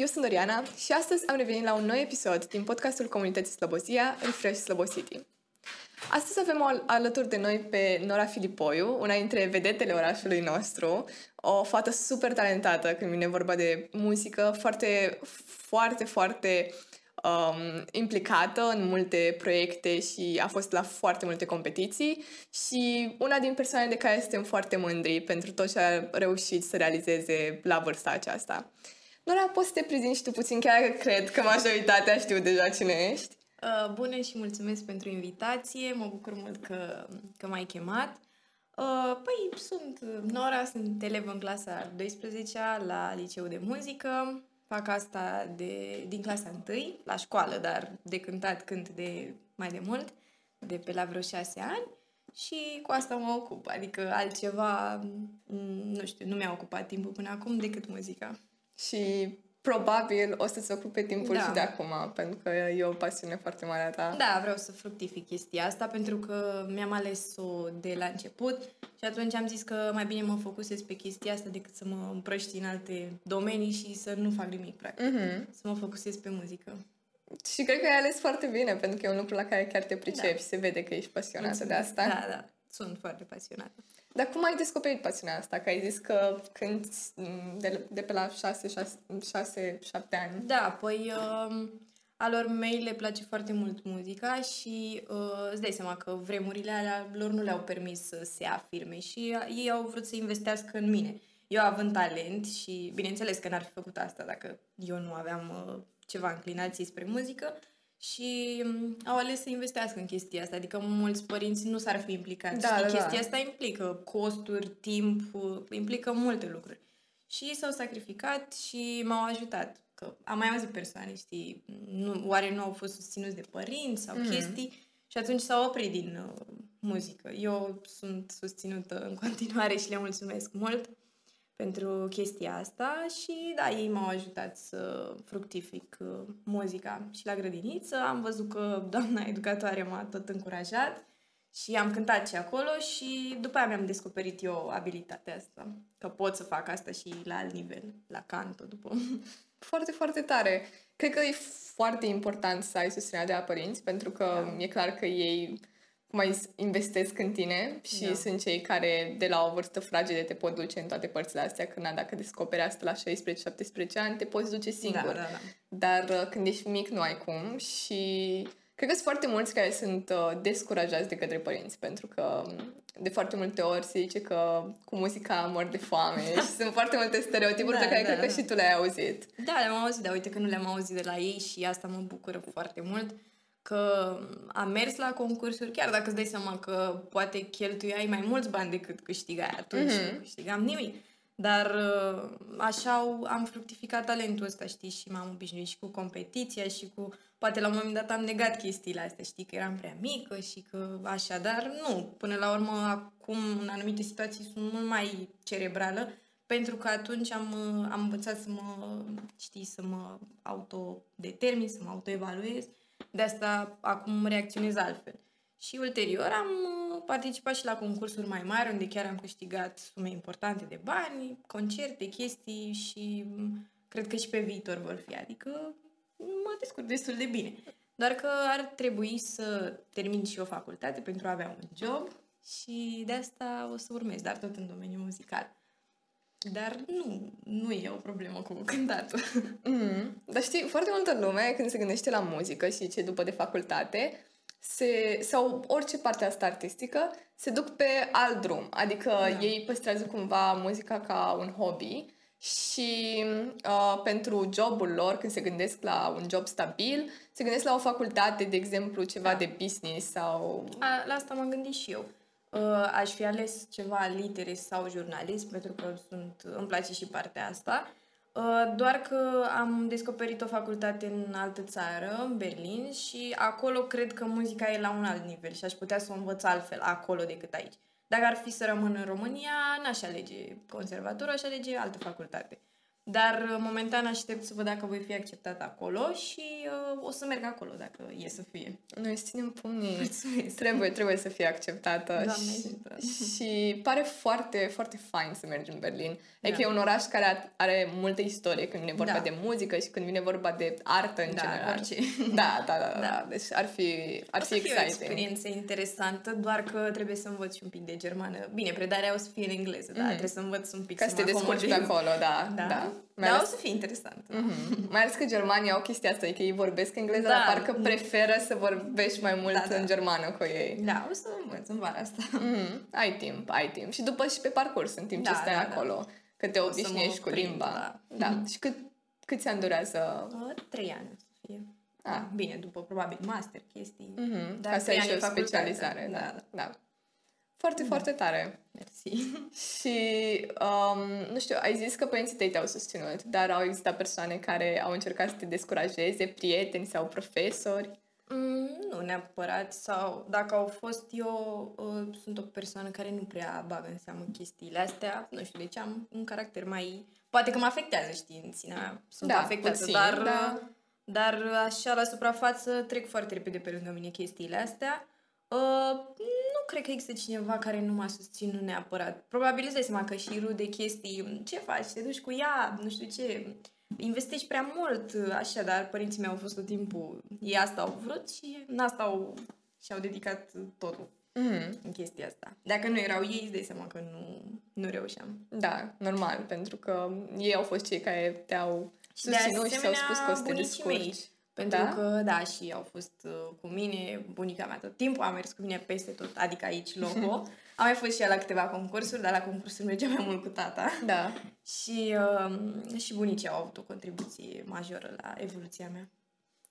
eu sunt Doriana și astăzi am revenit la un nou episod din podcastul comunității Slobozia, Refresh Slobosity. Astăzi avem al- alături de noi pe Nora Filipoiu, una dintre vedetele orașului nostru, o fată super talentată când vine vorba de muzică, foarte, foarte, foarte um, implicată în multe proiecte și a fost la foarte multe competiții și una din persoane de care suntem foarte mândri pentru tot ce a reușit să realizeze la vârsta aceasta. Nora, poți să te prezinti și tu puțin, chiar că cred că majoritatea știu deja cine ești. Uh, bună și mulțumesc pentru invitație, mă bucur mult că, că m-ai chemat. Uh, păi, sunt Nora, sunt elev în clasa 12-a la liceu de muzică. Fac asta de, din clasa 1 la școală, dar de cântat cânt de mai de mult, de pe la vreo 6 ani. Și cu asta mă ocup, adică altceva, m, nu știu, nu mi-a ocupat timpul până acum decât muzica. Și probabil o să-ți ocupe timpul Da. și de acum, pentru că e o pasiune foarte mare a ta. Da, vreau să fructific chestia asta pentru că mi-am ales-o de la început și atunci am zis că mai bine mă focusez pe chestia asta decât să mă împrăști în alte domenii și să nu fac nimic practic. Mhm. Să mă focusez pe muzică. Și cred că ai ales foarte bine, pentru că e un lucru la care chiar te pricepi Da. și se vede că ești pasionată de Mulțumesc. asta. Da, da. Sunt foarte pasionată. Dar cum ai descoperit pasiunea asta? Că ai zis că când de, de pe la 6-7 ani. Da, păi uh, alor mei le place foarte mult muzica și uh, îți dai seama că vremurile alea lor nu le-au permis să se afirme și uh, ei au vrut să investească în mine. Eu având talent și bineînțeles că n-ar fi făcut asta dacă eu nu aveam uh, ceva înclinație spre muzică și um, au ales să investească în chestia asta, adică mulți părinți nu s-ar fi implicat. Da, Știi, da, da. chestia asta implică costuri, timp, uh, implică multe lucruri. Și ei s-au sacrificat și m-au ajutat. Că am mai auzit persoane, știi, nu, oare nu au fost susținuți de părinți sau Mhm. mm-hmm. chestii și atunci s-au oprit din uh, muzică. Eu sunt susținută în continuare și le mulțumesc mult pentru chestia asta și da, ei m-au ajutat să fructific uh, muzica și la grădiniță. Am văzut că doamna educatoare m-a tot încurajat și am cântat și acolo și după aia mi-am descoperit eu abilitatea asta, că pot să fac asta și la alt nivel, la canto după. Foarte, foarte tare. Cred că e foarte important să ai susținerea de la părinți, pentru că Da. e clar că ei cum ai zis, investesc în tine și Da. sunt cei care de la o vârstă fragedă te pot duce în toate părțile astea, că na, dacă descoperi asta la 16-17 ani, te poți duce singur. Da, da, da. Dar uh, când ești mic nu ai cum și cred că sunt foarte mulți care sunt uh, descurajați de către părinți pentru că um, de foarte multe ori se zice că cu muzica mor de foame și sunt foarte multe stereotipuri Da, pe care da, cred că da. și tu le-ai auzit. Da, le-am auzit, dar uite că nu le-am auzit de la ei și asta mă bucură foarte mult că am mers la concursuri, chiar dacă îți dai seama că poate cheltuiai mai mulți bani decât câștigai atunci, Mhm. nu câștigam nimic. Dar uh, așa au- am fructificat talentul ăsta, știi, și m-am obișnuit și cu competiția și cu... Poate la un moment dat am negat chestiile astea, știi, că eram prea mică și că așa, dar nu. Până la urmă, acum, în anumite situații, sunt mult mai cerebrală, pentru că atunci am, uh, am învățat să mă, știi, să mă autodetermin, să mă autoevaluez. De asta acum reacționez altfel. Și ulterior am uh, participat și la concursuri mai mari, unde chiar am câștigat sume importante de bani, concerte, chestii și mm, cred că și pe viitor vor fi. Adică mă descurc destul de bine. Doar că ar trebui să termin și o facultate pentru a avea un job și de asta o să urmez, dar tot în domeniul muzical. Dar nu, nu e o problemă cu cântatul. Mm. Dar știi, foarte multă lume când se gândește la muzică și ce după de facultate, se, sau orice parte asta artistică, se duc pe alt drum. Adică Da. ei păstrează cumva muzica ca un hobby și uh, pentru jobul lor, când se gândesc la un job stabil, se gândesc la o facultate, de exemplu, ceva Da. de business sau... A, la asta m-am gândit și eu. Uh, aș fi ales ceva litere sau jurnalism, pentru că sunt, îmi place și partea asta. Uh, doar că am descoperit o facultate în altă țară, în Berlin, și acolo cred că muzica e la un alt nivel și aș putea să o învăț altfel acolo decât aici. Dacă ar fi să rămân în România, n-aș alege conservatorul, aș alege altă facultate. Dar uh, momentan aștept să văd dacă voi fi acceptată acolo și uh, o să merg acolo dacă e să fie. Noi îți ținem pumnii. Mulțumesc. Trebuie, trebuie să fie acceptată. Doamne și, ajută. și pare foarte, foarte fain să mergi în Berlin. Adică Da. e un oraș care a- are multă istorie când vine vorba Da. de muzică și când vine vorba de artă în Da, general. orice. Da, da, da, da. Da. da. Deci ar fi, ar O fi să fie o exciting. experiență interesantă, doar că trebuie să învăț și un pic de germană. Bine, predarea o să fie în engleză, dar Mhm. trebuie să învăț un pic Ca să te mă descurci pe acomodez. acolo, da. Da, da. Da. Mai Dar o ales, să fie interesant. Mhm. mai ales că Germania au chestia asta, că ei vorbesc engleză, Da. dar parcă preferă să vorbești mai mult Da, da. în germană cu ei. Da, o să învăț în vara asta. Mhm. Ai timp, ai timp. Și după și pe parcurs, în timp ce Da, stai da, da. acolo, că te O să obișnuiești mă cu prind, limba. da. da. Și cât, câți ani durează? Uh, Trei ani o să fie. Ah. Da, bine, după probabil master, chestii. Mhm. Dar Ca să trei ai și ani o în facultate. specializare. Da, Da, da. Da. Foarte, foarte tare. Mersi. Și, um, nu știu, ai zis că părinții tăi te-au susținut, dar au existat persoane care au încercat să te descurajeze, prieteni sau profesori? Mm, nu neapărat, sau dacă au fost eu, uh, sunt o persoană care nu prea bagă în seamă chestiile astea. Nu știu de ce am un caracter mai... Poate că mă afectează, știi, în sine mea. Sunt Da, afectată, puțin, dar, da. dar așa la suprafață trec foarte repede pe lângă mine chestiile astea. Uh, nu cred că există cineva care nu m-a susținut neapărat. Probabil îți dai seama că și rude chestii, ce faci, te duci cu ea, nu știu ce, investești prea mult, așa, dar părinții mei au fost tot timpul, ei asta au vrut și în asta au, și-au dedicat totul Mhm. în chestia asta. Dacă nu erau ei, îți dai seama că nu, nu reușeam. Da, normal, pentru că ei au fost cei care te-au Și de susținut și ți-au asemenea, spus că o să te bunicii mei. Descurci. Pentru Da? că, da, și au fost uh, cu mine, bunica mea tot timpul a mers cu mine peste tot, adică aici, loco. Am mai fost și ea la câteva concursuri, dar la concursuri mergea mai mult cu tata. Da. Și, uh, și bunicii au avut o contribuție majoră la evoluția mea.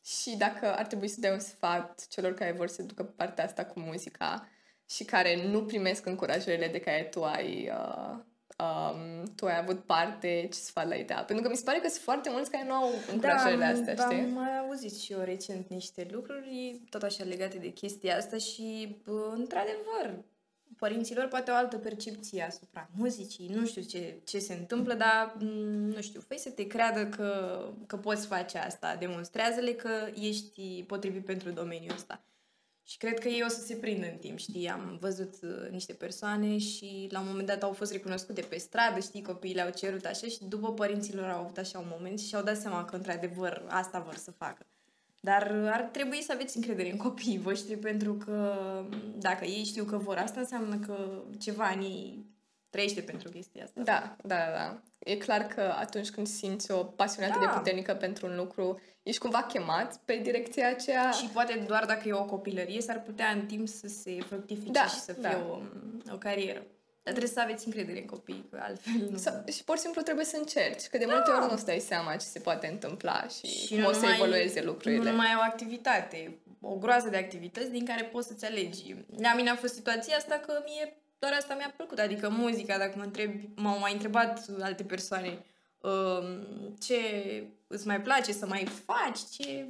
Și dacă ar trebui să dai un sfat celor care vor să ducă pe partea asta cu muzica și care nu primesc încurajările de care tu ai, uh, um, tu ai avut parte, ce sfat le-ai da? Pentru că mi se pare că sunt foarte mulți care nu au încurajările am- astea, da, știi? am mai auzit și eu recent niște lucruri, tot așa legate de chestia asta și, bă, într-adevăr, părinților poate o altă percepție asupra muzicii, nu știu ce, ce se întâmplă, dar, m, nu știu, fă să te creadă că, că poți face asta, demonstrează-le că ești potrivit pentru domeniul ăsta. Și cred că ei o să se prindă în timp, știi? Am văzut uh, niște persoane și la un moment dat au fost recunoscute pe stradă, știi? Copiii le-au cerut așa și după părinților au avut așa un moment și și-au dat seama că într-adevăr asta vor să facă. Dar uh, ar trebui să aveți încredere în copiii voștri pentru că dacă ei știu că vor asta, înseamnă că ceva în ei trăiește pentru chestia asta. Da, da, da, da. E clar că atunci când simți o pasiune atât de Da. puternică pentru un lucru, ești cumva chemat pe direcția aceea. Și poate doar dacă e o copilărie s-ar putea în timp să se fructifice Da, și să fie da. o, o carieră. Dar trebuie să aveți încredere în copii, că altfel nu. Sau, și pur și simplu trebuie să încerci, că de multe ori nu-ți dai seama ce se poate întâmpla și, și cum o să numai- evolueze lucrurile. Nu numai o activitate, o groază de activități din care poți să-ți alegi. La mine a fost situația asta că mie doar asta mi-a plăcut, adică muzica, dacă mă întrebi, m-au mai întrebat alte persoane um, ce îți mai place să mai faci, ce...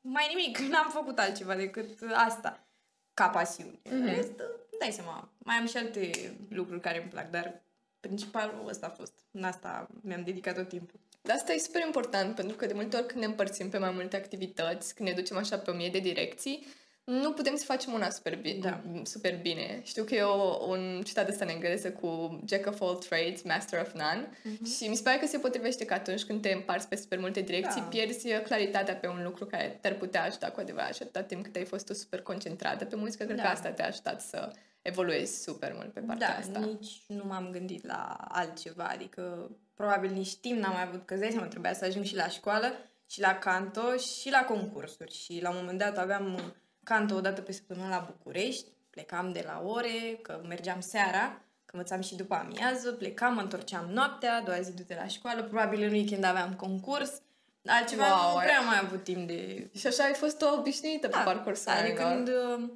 Mai nimic, n-am făcut altceva decât asta ca pasiune. Mhm. Mm-hmm. Rest, îmi dai seama, mai am și alte lucruri care îmi plac, dar principalul ăsta a fost. În asta mi-am dedicat tot timpul. Dar asta e super important, pentru că de multe ori când ne împărțim pe mai multe activități, când ne ducem așa pe o mie de direcții, nu putem să facem una super bine. Da. Super bine. Știu că e o, un citat ăsta în engleză cu Jack of all trades, master of none Mhm. și mi se pare că se potrivește că atunci când te împarți pe super multe direcții, Da. pierzi uh, claritatea pe un lucru care te-ar putea ajuta cu adevărat și atâta timp cât ai fost tu super concentrată pe muzică, cred Da. că asta te-a ajutat să evoluezi super mult pe partea da, asta. nici nu m-am gândit la altceva, adică probabil nici timp n-am mai avut, că îți dai seama, trebuia să ajung și la școală, și la canto, și la concursuri. Și la un moment dat aveam uh, canto o dată pe săptămână la București, plecam de la ore, că mergeam seara, că învățam și după amiază, plecam, mă întorceam noaptea, a doua zi du-te la școală, probabil în weekend aveam concurs, altceva Wow, nu ai- prea am mai avut timp de Și așa ai fost o obișnuită pe parcursul Adică anilor. când, uh,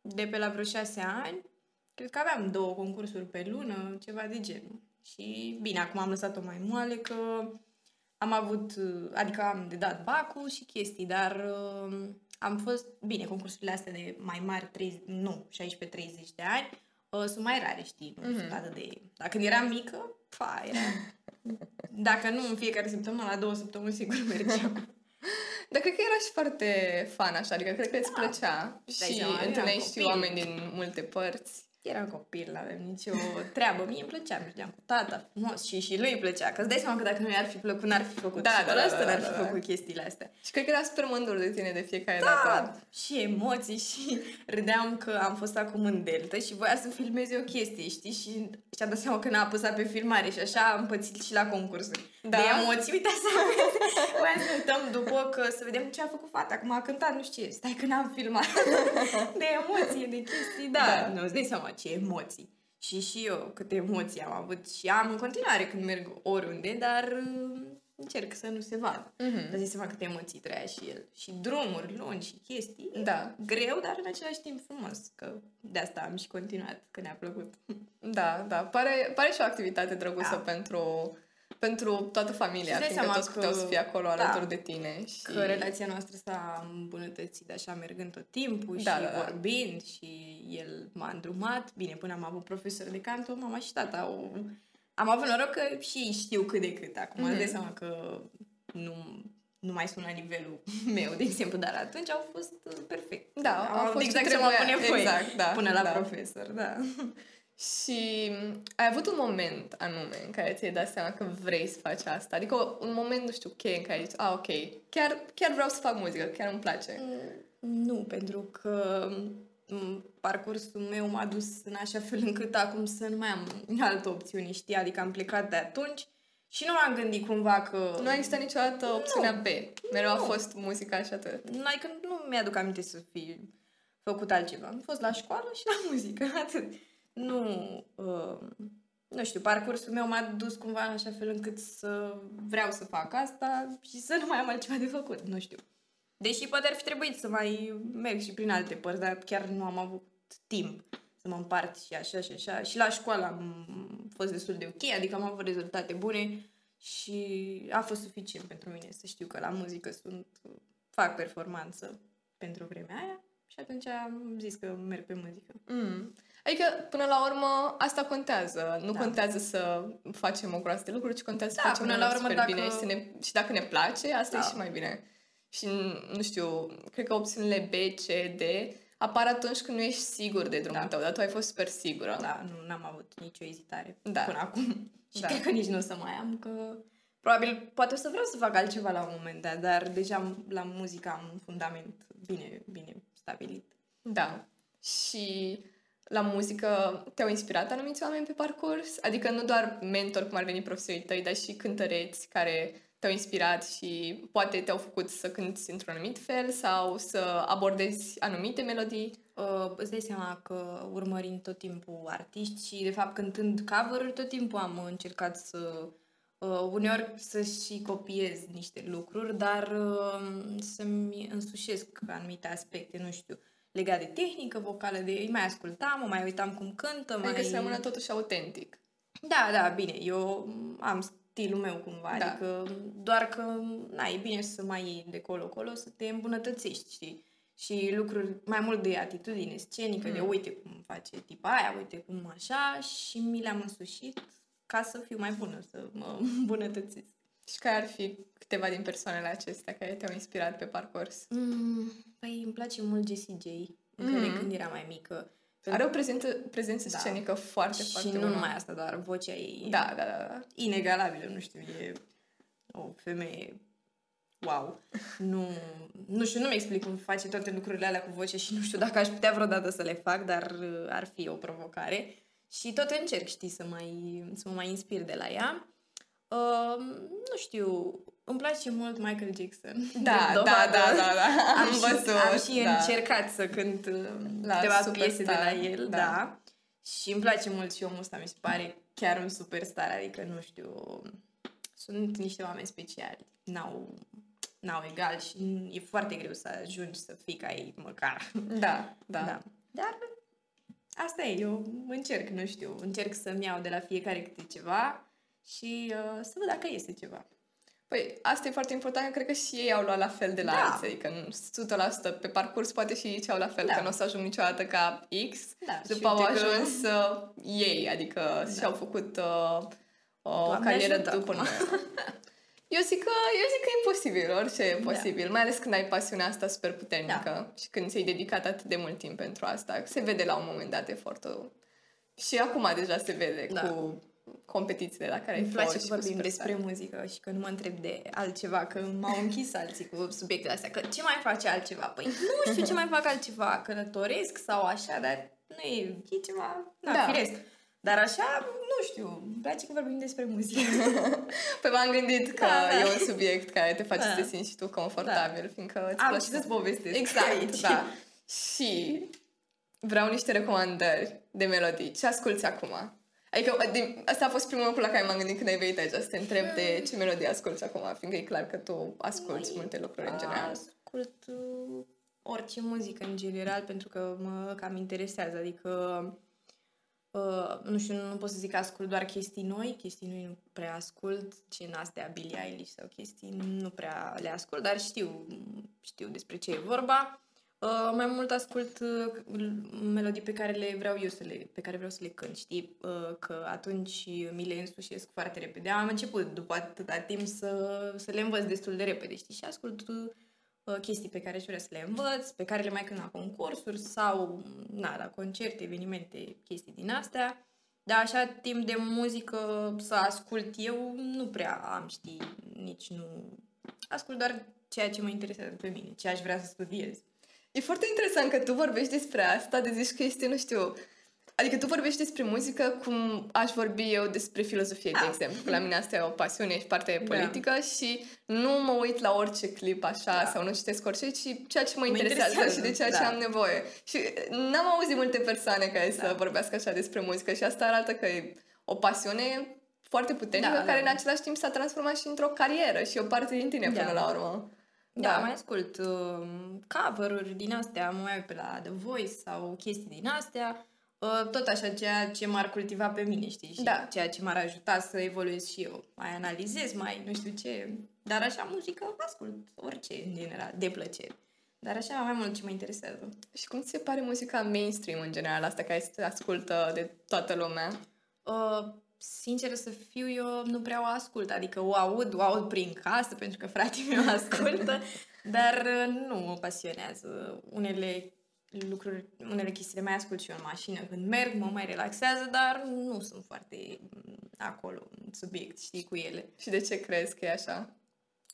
de pe la vreo șase ani, cred că aveam două concursuri pe lună, ceva de genul. Și bine, acum am lăsat-o mai moale că am avut, uh, adică am de dat bacul și chestii, dar uh, am fost, bine, concursurile astea de mai mari, 30, nu, 16-30 de ani, uh, sunt mai rare, știi, nu Mhm. sunt atât de... Dar când eram mică, pa, era Dacă nu în fiecare săptămână, la două săptămâni sigur mergeam. Dar cred că era și foarte fan așa, adică cred că îți Da. plăcea Îți dai și seama, eram întâlneai și copil. oameni din multe părți. Eram copil, nu aveam nicio treabă. Mie îmi plăcea, mergeam cu tata frumos și, și lui îi plăcea. Că îți dai seama că dacă nu i-ar fi plăcut, n-ar fi făcut. Da, Și da, ăla da, ăsta da, n-ar da, fi da. făcut chestiile astea. Și cred că era super mândru de tine de fiecare Da, dată. și emoții și râdeam că am fost acum în Delta și voia să filmeze o chestie, știi? Și și-a dat seama că n-a apăsat pe filmare și așa am pățit și la concursuri. Da? De emoții, uite să voia să uităm după că să vedem ce a făcut fata. Acum a cântat, nu știu ce, stai că n-am filmat. de emoții, de chestii, da. Da. da. Nu, îți dai seama ce emoții. Și și eu câte emoții am avut și am în continuare când merg oriunde, dar uh, încerc să nu se vadă. Mhm. Dar zi seama câte emoții trăia și el. Și drumuri lungi și chestii. Da, Greu, dar în același timp frumos. Că de asta am și continuat, că ne-a plăcut. da, da. Pare, pare și o activitate drăguță Da. pentru, pentru toată familia, Și îți dai fiindcă seama toți că- puteau să fie acolo da. alături de tine. Și... Că relația noastră s-a îmbunătățit așa mergând tot timpul Da, și da, da. vorbind și el m-a îndrumat. Bine, până am avut profesor de canto, mama și tata au... Am avut noroc că și ei știu cât de cât acum. Mhm. Mm-hmm. Îți dai seama că nu, nu mai sunt la nivelul meu, de exemplu, dar atunci au fost uh, perfect. Da, am au avut fost exact ce ce mă trebuia. pune voi Exact, da, până la da. profesor, da. Și ai avut un moment anume în care ți-ai dat seama că vrei să faci asta? Adică un moment, nu știu, cheie în care ai zis, a, ok, chiar, chiar vreau să fac muzică, chiar îmi place. Nu, pentru că m, parcursul meu m-a dus în așa fel încât acum să nu mai am altă opțiune, știi? Adică am plecat de atunci și nu m-am gândit cumva că... Nu a existat niciodată opțiunea B. Mereu a Nu. fost muzica și atât. Adică nu mi-aduc aminte să fi făcut altceva. Am fost la școală și la muzică, atât. Nu, uh, nu știu, parcursul meu m-a dus cumva în așa fel încât să vreau să fac asta și să nu mai am altceva de făcut, nu știu. Deși poate ar fi trebuit să mai merg și prin alte părți, dar chiar nu am avut timp să mă împart și așa și așa. Și la școală am fost destul de ok, adică am avut rezultate bune și a fost suficient pentru mine să știu că la muzică sunt, fac performanță pentru vremea aia și atunci am zis că merg pe muzică. Mm. Adică, până la urmă, asta contează. Nu Da. contează să facem o groază de lucruri, ci contează să Da, facem până unul la urmă, super dacă- bine și, să ne, și dacă ne place, asta e Da. și mai bine. Și, nu știu, cred că opțiunile B, C, D apar atunci când nu ești sigur de drumul Da. tău, dar tu ai fost super sigură. Da, nu am avut nicio ezitare Da. până acum. Și Da. cred că nici nu o să mai am, că probabil poate o să vreau să fac altceva la un moment dat, dar deja am- la muzică am un fundament bine, bine stabilit. Da. Și la muzică te-au inspirat anumiți oameni pe parcurs? Adică nu doar mentor, cum ar veni profesorii tăi, dar și cântăreți care te-au inspirat și poate te-au făcut să cânti într-un anumit fel sau să abordezi anumite melodii? Uh, îți dai seama că urmărind tot timpul artiști și, de fapt, cântând cover tot timpul am încercat să uh, uneori să și copiez niște lucruri, dar uh, să-mi însușesc anumite aspecte, nu știu, legate de tehnică vocală, de îi mai ascultam, mă mai uitam cum cântă, Adică mai... să rămână totuși autentic. Da, da, bine, eu am stilul meu cumva, Da. adică doar că, na, e bine să mai iei de colo-colo, să te îmbunătățești, știi? Și lucruri mai mult de atitudine scenică, Mm. de uite cum face tipa aia, uite cum așa și mi le-am însușit ca să fiu mai bună, să mă îmbunătățesc. Și care ar fi câteva din persoanele acestea care te-au inspirat pe parcurs? Mm, păi îmi place mult Jessie J, încă Mm. de când era mai mică. Are o prezență, prezență Da. scenică foarte, și foarte nu bună. numai asta, dar vocea ei Da, da, da, da. inegalabilă, nu știu, e o femeie wow. Nu, nu știu, nu-mi explic cum face toate lucrurile alea cu voce și nu știu dacă aș putea vreodată să le fac, dar uh, ar fi o provocare. Și tot încerc, știi, să, mai, să mă mai inspir de la ea. Uh, nu știu, îmi place mult Michael Jackson. Da, De da, dovadă. da, da, da. Am, Am și, văzut. am și da. încercat să cânt uh, La câteva piese de Superstar, la el, da. da. da. Și îmi place mult și omul ăsta, mi se pare chiar un superstar, adică nu știu, sunt niște oameni speciali, n-au, n-au egal și e foarte greu să ajungi să fii ca ei măcar. Da, da. da. Dar asta e, eu încerc, nu știu, încerc să-mi iau de la fiecare câte ceva și uh, să văd dacă iese ceva. Păi, asta e foarte important, că cred că și ei au luat la fel de la Da. alții, adică nu 100% pe parcurs poate și ei ce au la fel, Da. că nu o să ajung niciodată ca X, Da, și și după au uite că- ajuns uh, ei, adică da. și-au făcut uh, o Doamne carieră ajută după acum. noi. Eu zic că, eu zic că e imposibil, orice e Da. posibil, mai ales când ai pasiunea asta super puternică Da. și când ți-ai dedicat atât de mult timp pentru asta. Se vede la un moment dat efortul. Și acum deja se vede Da. cu competițiile la care ai Îmi place fost că și cu vorbim Superstar. despre muzică și că nu mă întreb de altceva, că m-au închis alții cu subiectele astea, că ce mai face altceva? Păi nu știu ce mai fac altceva, călătoresc sau așa, dar nu e, e ceva, na, Da. da. firesc. Dar așa, nu știu, îmi place că vorbim despre muzică. Păi m-am gândit că Da, da. e un subiect care te face Da. să te simți și tu confortabil, fiindcă îți Am place ce să-ți povestesc Exact, aici. da. Și vreau niște recomandări de melodii. Ce asculti acum? Adică de, asta a fost primul lucru la care m-am gândit când ai venit aici, să te întreb de ce melodie asculti acum, fiindcă e clar că tu asculti multe lucruri în general. Ascult uh, orice muzică în general pentru că mă cam interesează, adică uh, nu știu, nu pot să zic că ascult doar chestii noi, chestii noi nu prea ascult, gen astea Billie Eilish sau chestii nu prea le ascult, dar știu, știu despre ce e vorba. Uh, mai mult ascult uh, melodii pe care le vreau eu să le, pe care vreau să le cânt, știi? Uh, că atunci mi le însușesc foarte repede. Am început după atâta timp să, să le învăț destul de repede, știi? Și ascult uh, chestii pe care aș vrea să le învăț, pe care le mai cânt la concursuri sau, na, la concerte, evenimente, chestii din astea. Dar așa, timp de muzică să ascult eu, nu prea am, știi, nici nu... Ascult doar ceea ce mă interesează pe mine, ce aș vrea să studiez. E foarte interesant că tu vorbești despre asta, de zici că este, nu știu, adică tu vorbești despre muzică cum aș vorbi eu despre filozofie, de Da. exemplu, că la mine asta e o pasiune și parte Da. politică și nu mă uit la orice clip așa Da. sau nu citesc orice, ci ceea ce mă, Mă interesează, interesează, și de ceea ce da. am nevoie. Și n-am auzit multe persoane care să Da. vorbească așa despre muzică și asta arată că e o pasiune foarte puternică Da, care da. în același timp s-a transformat și într-o carieră și o parte din tine Da. până la urmă. Da, mai ascult uh, cover-uri din astea, mă mai uit pe la The Voice sau chestii din astea. Uh, tot așa, ceea ce m-ar cultiva pe mine, știi? Și Da. ceea ce m-ar ajuta să evoluez și eu. Mai analizez, mai nu știu ce. Dar așa, muzică, ascult orice, în general, de plăcere. Dar așa, mai mult ce mă interesează. Și cum ți se pare muzica mainstream în general, asta care se ascultă de toată lumea? Uh, sincer să fiu, eu nu prea o ascult. Adică o aud, o aud prin casă, pentru că fratele meu ascultă, dar uh, nu mă pasionează. Unele lucruri, unele chestii le mai ascult și eu în mașină când merg, mă mai relaxează, dar nu sunt foarte mm, acolo în subiect, știi, cu ele. Și de ce crezi că e așa?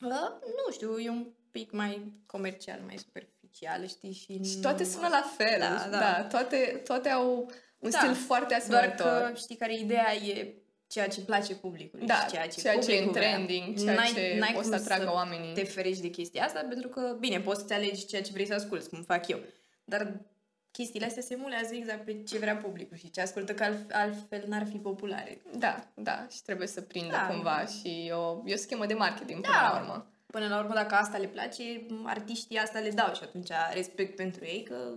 Uh, nu știu, e un pic mai comercial, mai superficial, știi, și... Și toate nu- sună la fel. Da, da. da toate, toate au un Da, stil foarte Doar asemănător. că știi care e ideea e ceea ce place publicului Da, și ceea ce, ceea ce e în publicul vrea. trending, ceea ce o să cum atragă oamenii. te ferești de chestia asta, pentru că, bine, poți să-ți alegi ceea ce vrei să asculti, cum fac eu. Dar chestiile astea se emulează exact pe ce vrea publicul și ce ascultă, că alt- altfel n-ar fi populare. Da, da, și trebuie să prindă Da. cumva și e o, e o schemă de marketing până Da. la urmă. Până la urmă, dacă asta le place, artiștii asta le dau și atunci respect pentru ei că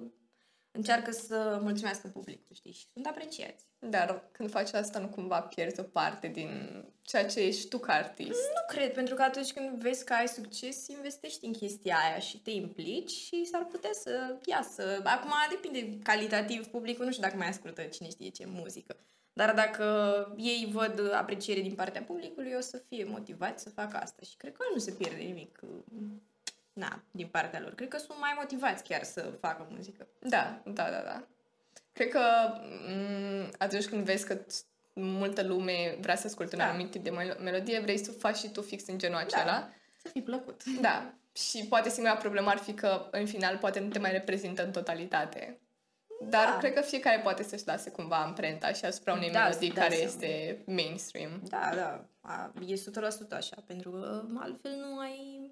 încearcă să mulțumească publicul, știi, și sunt apreciați. Dar când faci asta, nu cumva pierzi o parte din ceea ce ești tu ca artist. Nu cred, pentru că atunci când vezi că ai succes, investești în chestia aia și te implici și s-ar putea să iasă. Acum depinde calitativ publicul, nu știu dacă mai ascultă cine știe ce muzică. Dar dacă ei văd apreciere din partea publicului, o să fie motivați să facă asta. Și cred că nu se pierde nimic na, din partea lor. Cred că sunt mai motivați chiar să facă muzică. Da, da, da, da. Cred că m- atunci când vezi că t- multă lume vrea să asculte un Da. anumit tip de mel- melodie, vrei să faci și tu fix în genul acela. Să fii plăcut. Da. Și poate singura problemă ar fi că în final poate nu te mai reprezintă în totalitate. Dar Da. cred că fiecare poate să-și lase cumva amprenta și asupra unei Da, melodii da, care seama. este mainstream. Da, da, a, e 100% așa, pentru că altfel nu ai,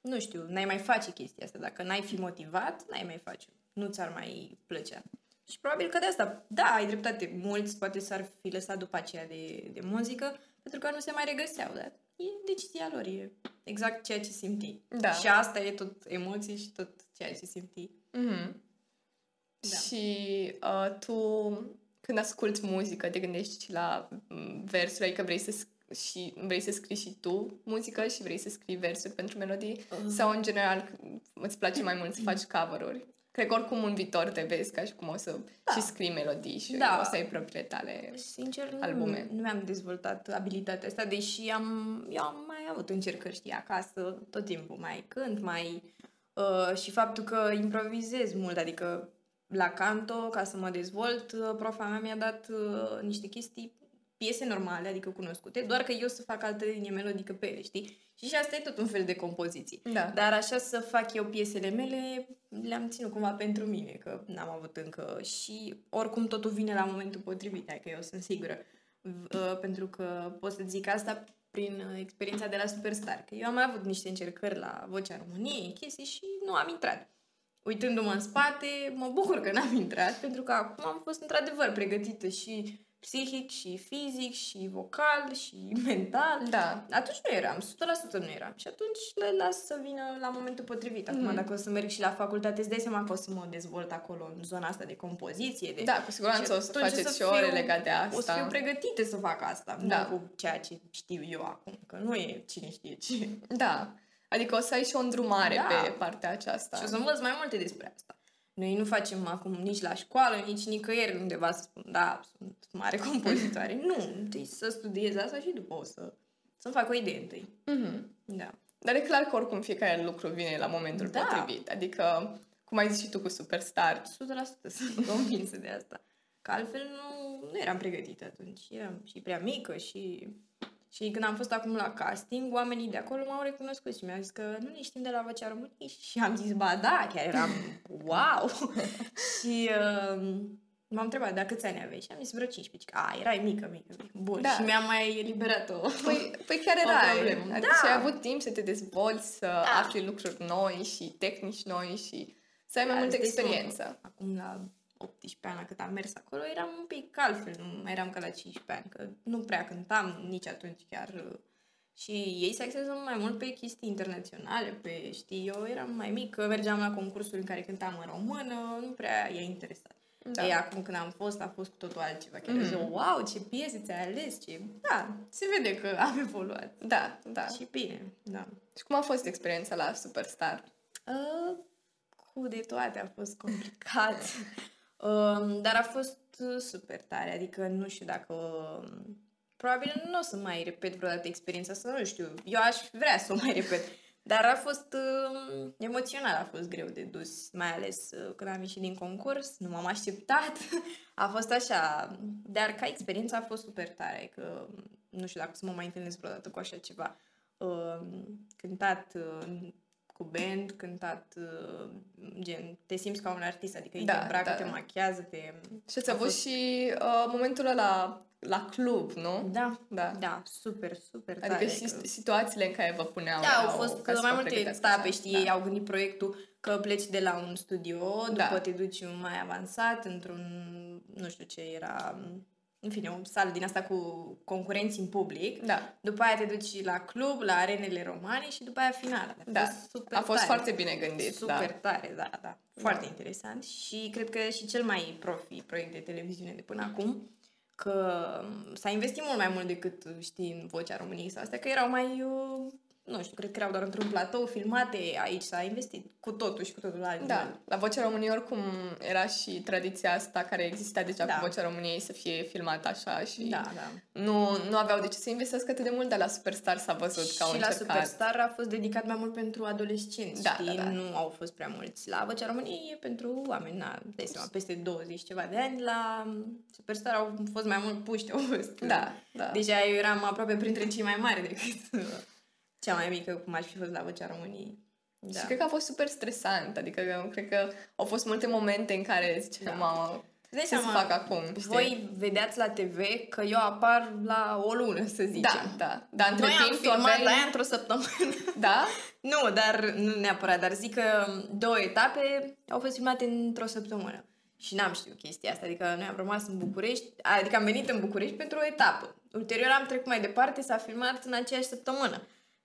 nu știu, n-ai mai face chestia asta. Dacă n-ai fi motivat, n-ai mai face. Nu ți-ar mai plăcea. Și probabil că de asta, da, ai dreptate, mulți poate s-ar fi lăsat după aceea de, de muzică, pentru că nu se mai regăseau, dar e decizia lor, e exact ceea ce simți. Da. Și asta e tot emoții și tot ceea ce simți. Mhm. Da. Și uh, tu, când asculti muzică, te gândești și la mm, versuri, adică vrei să, sc- și, vrei să scrii și tu muzică și vrei să scrii versuri pentru melodii? Uh. Sau, în general, îți place mai mult să faci cover-uri? Că cred că oricum în viitor te vezi ca și cum o să Da. și scrii melodii și Da. o să ai propriile tale. Sincer, nu, albume. nu mi-am dezvoltat abilitatea asta, deși am, eu am mai avut încercări, știi, acasă, tot timpul mai cânt, mai... Uh, și faptul că improvizez mult, adică la canto, ca să mă dezvolt, uh, profa mea mi-a dat uh, niște chestii, piese normale, adică cunoscute, doar că eu să fac altă linie melodică pe ele, știi? Și și asta e tot un fel de compoziție. Da. Dar așa să fac eu piesele mele, le-am ținut cumva pentru mine, că n-am avut încă și oricum totul vine la momentul potrivit, adică eu sunt sigură. V- uh, Pentru că pot să zic asta prin uh, experiența de la Superstar, că eu am mai avut niște încercări la Vocea României, chestii și nu am intrat. Uitându-mă în spate, mă bucur că n-am intrat, pentru că acum am fost într-adevăr pregătită și psihic, și fizic, și vocal, și mental. Da. Atunci nu eram, 100% nu eram. Și atunci le las să vină la momentul potrivit. Acum, Mhm. dacă o să merg și la facultate, îți dai seama că o să mă dezvolt acolo în zona asta de compoziție. De... Da, cu siguranță Și o să atunci faceți să și ore fiu- legate de asta. O să fiu pregătită să fac asta, Da. nu cu ceea ce știu eu acum, că nu e cine știe ce. Da. Adică o să ai și o îndrumare Da. pe partea aceasta. Și o să învăț mai multe despre asta. Noi nu facem acum nici la școală, nici nicăieri undeva să spun, da, sunt mare compozitoare. nu, întâi să studiez asta și după o să, să-mi fac o idee întâi. Mhm. Da. Dar e clar că oricum fiecare lucru vine la momentul Da. potrivit. Adică, cum ai zis și tu cu Superstar, 100% sunt convinsă de asta. Că altfel nu, nu eram pregătită atunci. Eram și prea mică și... Și când am fost acum la casting, oamenii de acolo m-au recunoscut și mi-au zis că nu ne știm de la Vocea României și am zis, ba da, chiar eram wow! și uh, m-am întrebat, da, câți ani aveai? Și am zis vreo 15. A, erai mică, mică, mică. Bun, Da. și mi-am mai eliberat-o. Păi, păi chiar O erai. problemă. Adică Da. și ai avut timp să te dezvolți, să Da. afli lucruri noi și tehnici noi și să ai mai Da, multă îți dai seama experiență. că Acum la 18 ani, la cât am mers acolo, eram un pic altfel, nu mai eram ca la 15 ani, că nu prea cântam nici atunci chiar. uh, Și ei se axează mai mult pe chestii internaționale, pe, știi, eu eram mai mică, mergeam la concursuri în care cântam în română, nu prea i-a interesat. Da. Da. Ei, acum când am fost, a fost cu totul altceva. Chiar Mhm. mm. zic, wow, ce piese ți-ai ales, ce... Da, se vede că am evoluat. Da, da. Și bine, da. Și cum a fost experiența la Superstar? Uh, cu de toate a fost complicat. um, dar a fost uh, super tare. Adică nu știu dacă... um, probabil nu o să mai repet vreodată experiența asta, nu știu. Eu aș vrea să o mai repet. Dar a fost uh, emoțional, a fost greu de dus, mai ales uh, când am ieșit din concurs, nu m-am așteptat. a fost așa, dar ca experiență a fost super tare, că nu știu dacă o să mă mai întâlnesc vreodată cu așa ceva. Uh, cântat uh, cu band, cântat uh, gen, te simți ca un artist, adică ei Da, te îmbracă, da, te da. machează, te... Și ați A avut fost- și uh, momentul ăla la club, nu? Da, Da. da, super, super tare. Adică și că- situațiile în care vă puneau Da, au erau fost ca să mai vă multe pregătească etape, așa. știi, Da. ei au gândit proiectul că pleci de la un studio, după Da. te duci un mai avansat, într-un, nu știu ce era, în fine, o sală din asta cu concurenți în public. Da, După aia te duci la club, la arenele romane și după aia finala. A da. fost super a fost tare. foarte bine gândit. Super da. tare, da, da. Foarte interesant și cred că și cel mai profi proiect de televiziune de până acum, că s-a investit mult mai mult decât știi în Vocea României sau astea, că erau mai, uh, nu știu, cred că erau doar într-un platou filmate, aici s-a investit cu totul și cu totul altfel. Da, la Vocea României oricum era și tradiția asta care exista deja Da. cu Vocea României să fie filmată așa și Da, da. nu, nu aveau de ce să investească atât de mult, dar la Superstar s-a văzut că au și la încercat. Superstar a fost dedicat mai mult pentru adolescenți, Da, știi? da, da. Nu au fost prea mulți. La Vocea României e pentru oameni, na, dai seama, peste 20 ceva de ani. La Superstar au fost mai mult puști, au fost. Da, da. Deja eu eram aproape printre cei mai mari decât uh, cea mai mică, cum aș fi fost la Vocea României. Da. Și cred că a fost super stresant, adică eu cred că au fost multe momente în care ziceam, Da. mamă, Îți dai ce să seama, fac acum, știi? Voi vedeați la TV că eu apar la o lună, să zicem. Da, da. Dar între Noi am timp tu filmat aveai... aia într-o săptămână. Da? nu, dar nu neapărat, dar zic că două etape au fost filmate într-o săptămână. Și n-am știut chestia asta, adică noi am rămas în București, adică am venit în București pentru o etapă. Ulterior am trecut mai departe, s-a filmat în aceeași săptămână.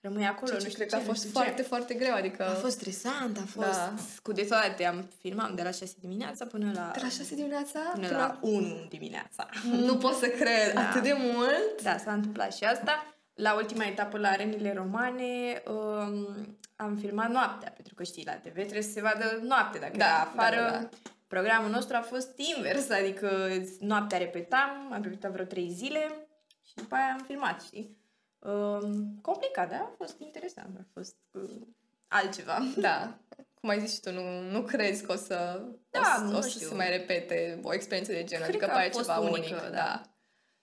Rămâi acolo, Ceea nu ce știu cred că a ce, fost nu știu foarte, ce. foarte greu, adică... A fost stresant, a fost Da. cu de toate. Am filmat de la 6 dimineața până la, De la 6 dimineața până la 1 dimineața. Nu pot să cred, Da. atât de mult? Da, s-a întâmplat și asta. la ultima etapă la arenile romane um, am filmat noaptea, pentru că știi, la TV trebuie să se vadă noapte, dacă Da, da, afară. da, da, da. Programul nostru a fost invers, adică noaptea repetam, am repetat vreo trei zile și după aia am filmat, știi? Um, complicat, da? A fost interesant, a fost uh, altceva. Da. Cum ai zis și tu, nu, nu crezi că o să, Da, o, să- nu o să știu. se mai repete o experiență de genul, Cred adică că a pare fost ceva unică, unic. da. Da.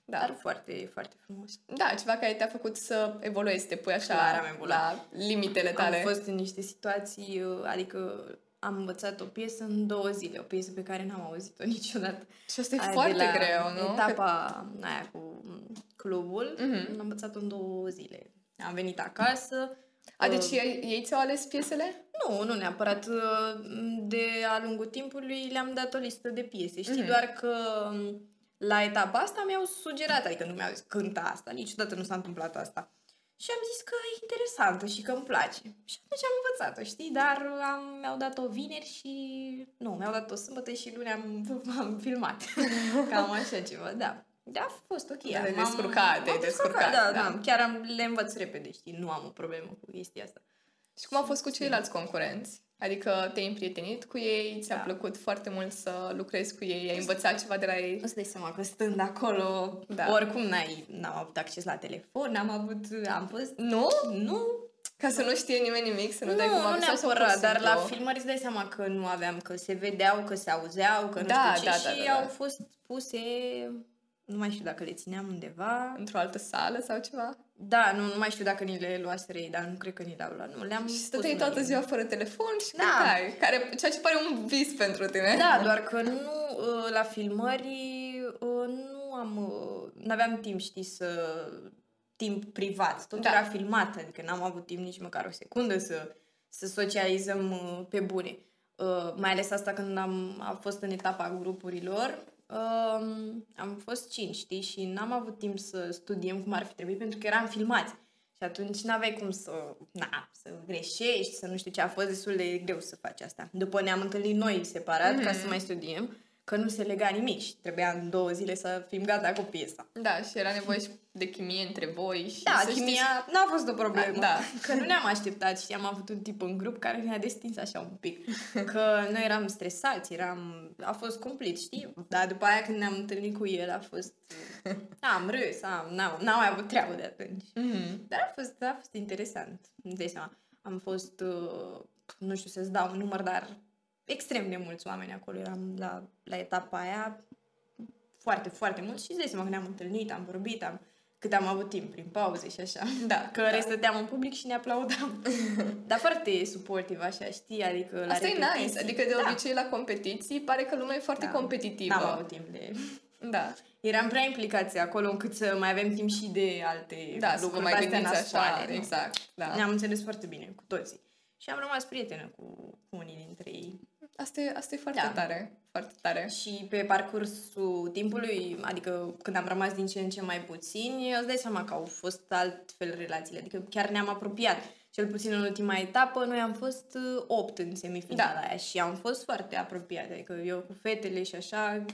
Da. Dar foarte, foarte frumos. da, ceva care te-a făcut să evoluezi, să te pui așa Clar am evoluat. la limitele tale. Am fost în niște situații, uh, adică am învățat o piesă în două zile, o piesă pe care n-am auzit-o niciodată. Și asta e Aia de foarte la greu, nu? Etapa aia cu mm, clubul, Mhm. am învățat-o în două zile. Am venit acasă. A, deci uh, ei, ei ți-au ales piesele? Nu, nu neapărat. uh, De a lungul timpului le-am dat o listă de piese. Știi, Mhm. doar că um, la etapa asta mi-au sugerat, adică nu mi-au zis cânta asta, niciodată nu s-a întâmplat asta. Și am zis că e interesantă și că îmi place. Și atunci am învățat-o, știi? Dar am, mi-au dat-o vineri și... Nu, mi-au dat-o sâmbătă și luni am, am filmat. Cam așa ceva, da. Da, a fost ok. Te-ai M-am- descurcat, te-ai m-am descurcat, Da, da. da, chiar am, le învăț repede, știi? Nu am o problemă cu chestia asta. Și cum a fost cu ceilalți concurenți? Adică te-ai împrietenit cu ei, ți-a Da. plăcut foarte mult să lucrezi cu ei, ai învățat ceva de la ei? Îți dai seama că stând acolo, Da. da. oricum n-ai, n-am avut acces la telefon, n-am avut, am fost... Nu? Nu, Ca să nu știe nimeni nimic, să nu, nu, dai cum nu am sau pur neapărat, și dar la simplu- filmări îți dai seama că nu aveam, că se vedeau, că se auzeau, că nu Da, știu ce da, da, și da, da. au fost puse, nu mai știu dacă le țineam undeva. Într-o altă sală sau ceva? Da, nu, nu mai știu dacă ni le luaseră ei, dar nu cred că ni le-au luat. Nu, le-am Și pus stăteai în toată linie. ziua fără telefon și Da. cântai, care, ceea ce pare un vis pentru tine. Da, doar că nu, uh, la filmări uh, nu am, uh, n-aveam timp, știi, să timp privat. Tot Da. era filmat, adică n-am avut timp nici măcar o secundă să, să socializăm uh, pe bune. Uh, mai ales asta când am a fost în etapa grupurilor, uh, am fost cinci, știi, și n-am avut timp să studiem cum ar fi trebuit pentru că eram filmați. Și atunci n-aveai cum să, na, să greșești, să nu știu ce, a fost destul de greu să faci asta. După ne-am întâlnit noi separat mm-hmm. ca să mai studiem, că nu se lega nimic și trebuia în două zile să fim gata cu piesa. Da, și era nevoie și de chimie între voi și Da, să chimia n-a fost o problemă. Da. Că nu ne-am așteptat și am avut un tip în grup care ne-a destins așa un pic. Că noi eram stresați, eram... A fost cumplit, știi? Dar după aia când ne-am întâlnit cu el a fost... Am râs, am, n-am, n-am mai avut treabă de atunci. știi... Mhm. Dar a fost, a fost interesant. Îți dai seama. Am fost, uh, nu știu să-ți dau un număr, dar extrem de mulți oameni acolo. Eram la, la etapa aia foarte, foarte mulți și îți dai seama că ne-am întâlnit, am vorbit, am, cât am avut timp prin pauze și așa. Da, Că da. restăteam în public și ne aplaudam. Dar foarte suportiv, așa, știi? Adică la Asta e repetiții. nice, adică de da. obicei la competiții pare că lumea e foarte Da. competitivă. N-am avut timp de... Da, Eram prea implicați acolo încât să mai avem timp și de alte da, să vă lucruri mai de-astea gândiți așa, nasoale, nu? exact, da. Ne-am înțeles foarte bine cu toții. Și am rămas prietenă cu, cu unii dintre ei. Asta e, asta e foarte Da. tare, foarte tare. Și pe parcursul timpului, adică când am rămas din ce în ce mai puțini, îți dai seama că au fost altfel relațiile. Adică chiar ne-am apropiat. Cel puțin în ultima etapă, noi am fost uh, opt în semifinala Da. aia și am fost foarte apropiate. Adică eu cu fetele și așa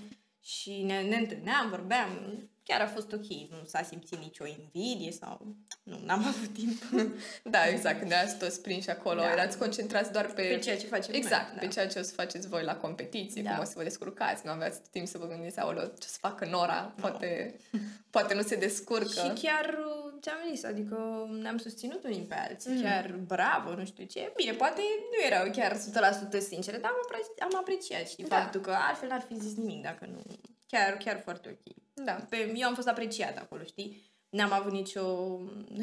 și ne, ne întâlneam, vorbeam. Chiar a fost ok. Nu s-a simțit nicio invidie sau... Nu, n-am avut timp. Da, exact, când erați toți prinși acolo, Da. erați concentrați doar pe... Pe ceea ce facem Exact, noi, pe da. ceea ce o să faceți voi la competiție, Da. cum o să vă descurcați, nu aveați timp să vă gândiți, aoleo, ce o să facă Nora, poate, poate nu se descurcă. Și chiar uh, ți-am zis, adică ne-am susținut unii pe alții, Mhm. mm. chiar bravo, nu știu ce. Bine, poate nu erau chiar 100% sincere, dar am, apre- am apreciat, știi, Da. faptul că altfel n-ar fi zis nimic dacă nu... Chiar, chiar foarte ok. Da. Pe, eu am fost apreciată acolo, știi? N-am avut nicio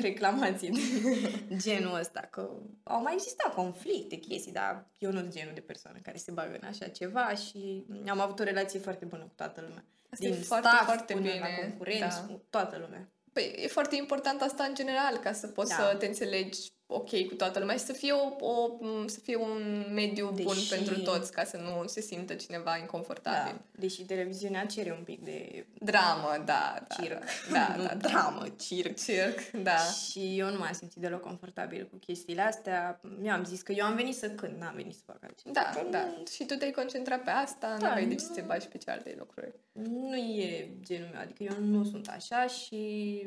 reclamație de genul ăsta, că au mai existat conflicte, chestii, dar eu nu sunt genul de persoană care se bagă în așa ceva și am avut o relație foarte bună cu toată lumea. Asta e Din foarte, staff foarte până bine, la concurenți, da. cu toată lumea. Păi e foarte important asta în general, ca să poți Da. să te înțelegi ok cu toată lumea și să fie, o, o, să fie un mediu bun Deși- pentru toți, ca să nu se simtă cineva inconfortabil. Da, deși televiziunea cere un pic de Dramă, da, da. circ. Da, nu da, da. dramă, circ. Circ, da. Și eu nu m-am simțit deloc confortabil cu chestiile astea. Eu am zis că eu am venit să cânt, n-am venit să fac altceva. Da, Că da. Și tu te-ai concentrat pe asta, nu Da, aveai de ce nu- să te bagi pe celelalte lucruri. Nu e genul meu, adică eu nu sunt așa și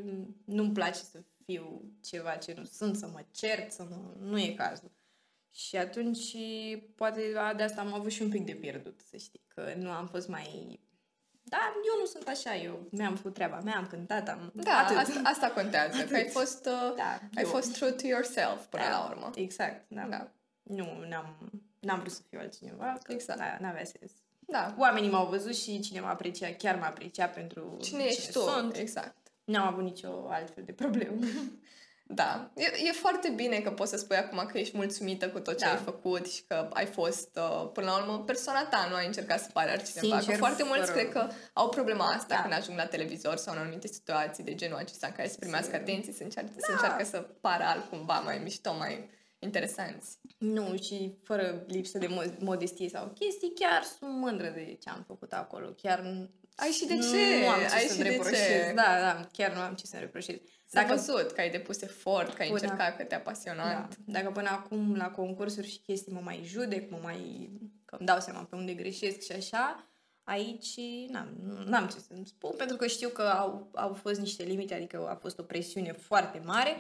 nu-mi place să fiu ceva ce nu sunt, să mă cert, să mă... nu e cazul. Și atunci, poate de asta am avut și un pic de pierdut, să știi, că nu am fost mai... Dar eu nu sunt așa, eu mi-am făcut treaba mea, am cântat, am... Da, atât. asta, asta contează, Atât. că ai fost, uh, Da, ai eu- fost true to yourself până Da, la urmă. Exact, da. Da. Nu, n-am, n-am vrut să fiu altcineva, că Exact. da, n-avea sens. Da. Oamenii m-au văzut și cine m-a apreciat, chiar m-a apreciat pentru Cine ești tu? sunt. Exact. N-am avut nicio altfel de problemă. Da, e, e foarte bine că poți să spui acum că ești mulțumită cu tot ce Da. ai făcut și că ai fost, uh, până la urmă, persoana ta, nu ai încercat să pari altcineva. Sincer, că foarte mulți fără- cred că au problema asta Da. când ajung la televizor sau în anumite situații de genul acesta în care se primească Sigur. atenție, se încearcă, se Da. încearcă să pară altcumva mai mișto, mai interesanți. nu, și fără lipsă de mo- modestie sau chestii, chiar sunt mândră de ce am făcut acolo. Chiar n- Ai și de nu ce, am ce ai să-mi și de reproșez. ce. Da, da, chiar nu am ce să-mi reproșez. S-a Dacă văzut că ai depus efort, că ai Până- încercat, că te-a pasionat. Da. Dacă până acum la concursuri și chestii mă mai judec, mă mai... că îmi dau seama pe unde greșesc și așa, aici n-am, n-am ce să-mi spun, pentru că știu că au, au fost niște limite, adică a fost o presiune foarte mare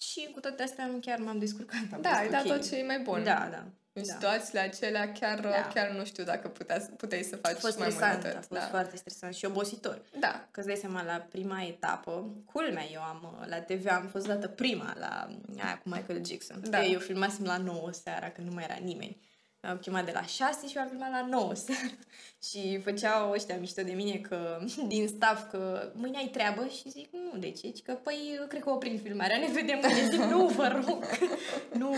și cu toate astea chiar m-am descurcat. Am Da, fost ai dat ok. tot ce e mai bun. Da, da. În da. situațiile acelea chiar, Da. chiar nu știu dacă putea, puteai să faci A fost mai mult stresant, de a atât. fost Da. foarte stresant și obositor. da. Că îți dai seama, la prima etapă, culmea, eu am, la TV am fost dată prima la aia cu Michael Jackson. Da. Eu filmasem la 9 seara, când nu mai era nimeni. Am chemat de la 6 și am filmat la 9 seara. și făceau ăștia mișto de mine că, din staff că mâine ai treabă și zic nu, de ce? Zic că păi cred că oprim filmarea, ne vedem mâine. Zic nu, vă rog, nu.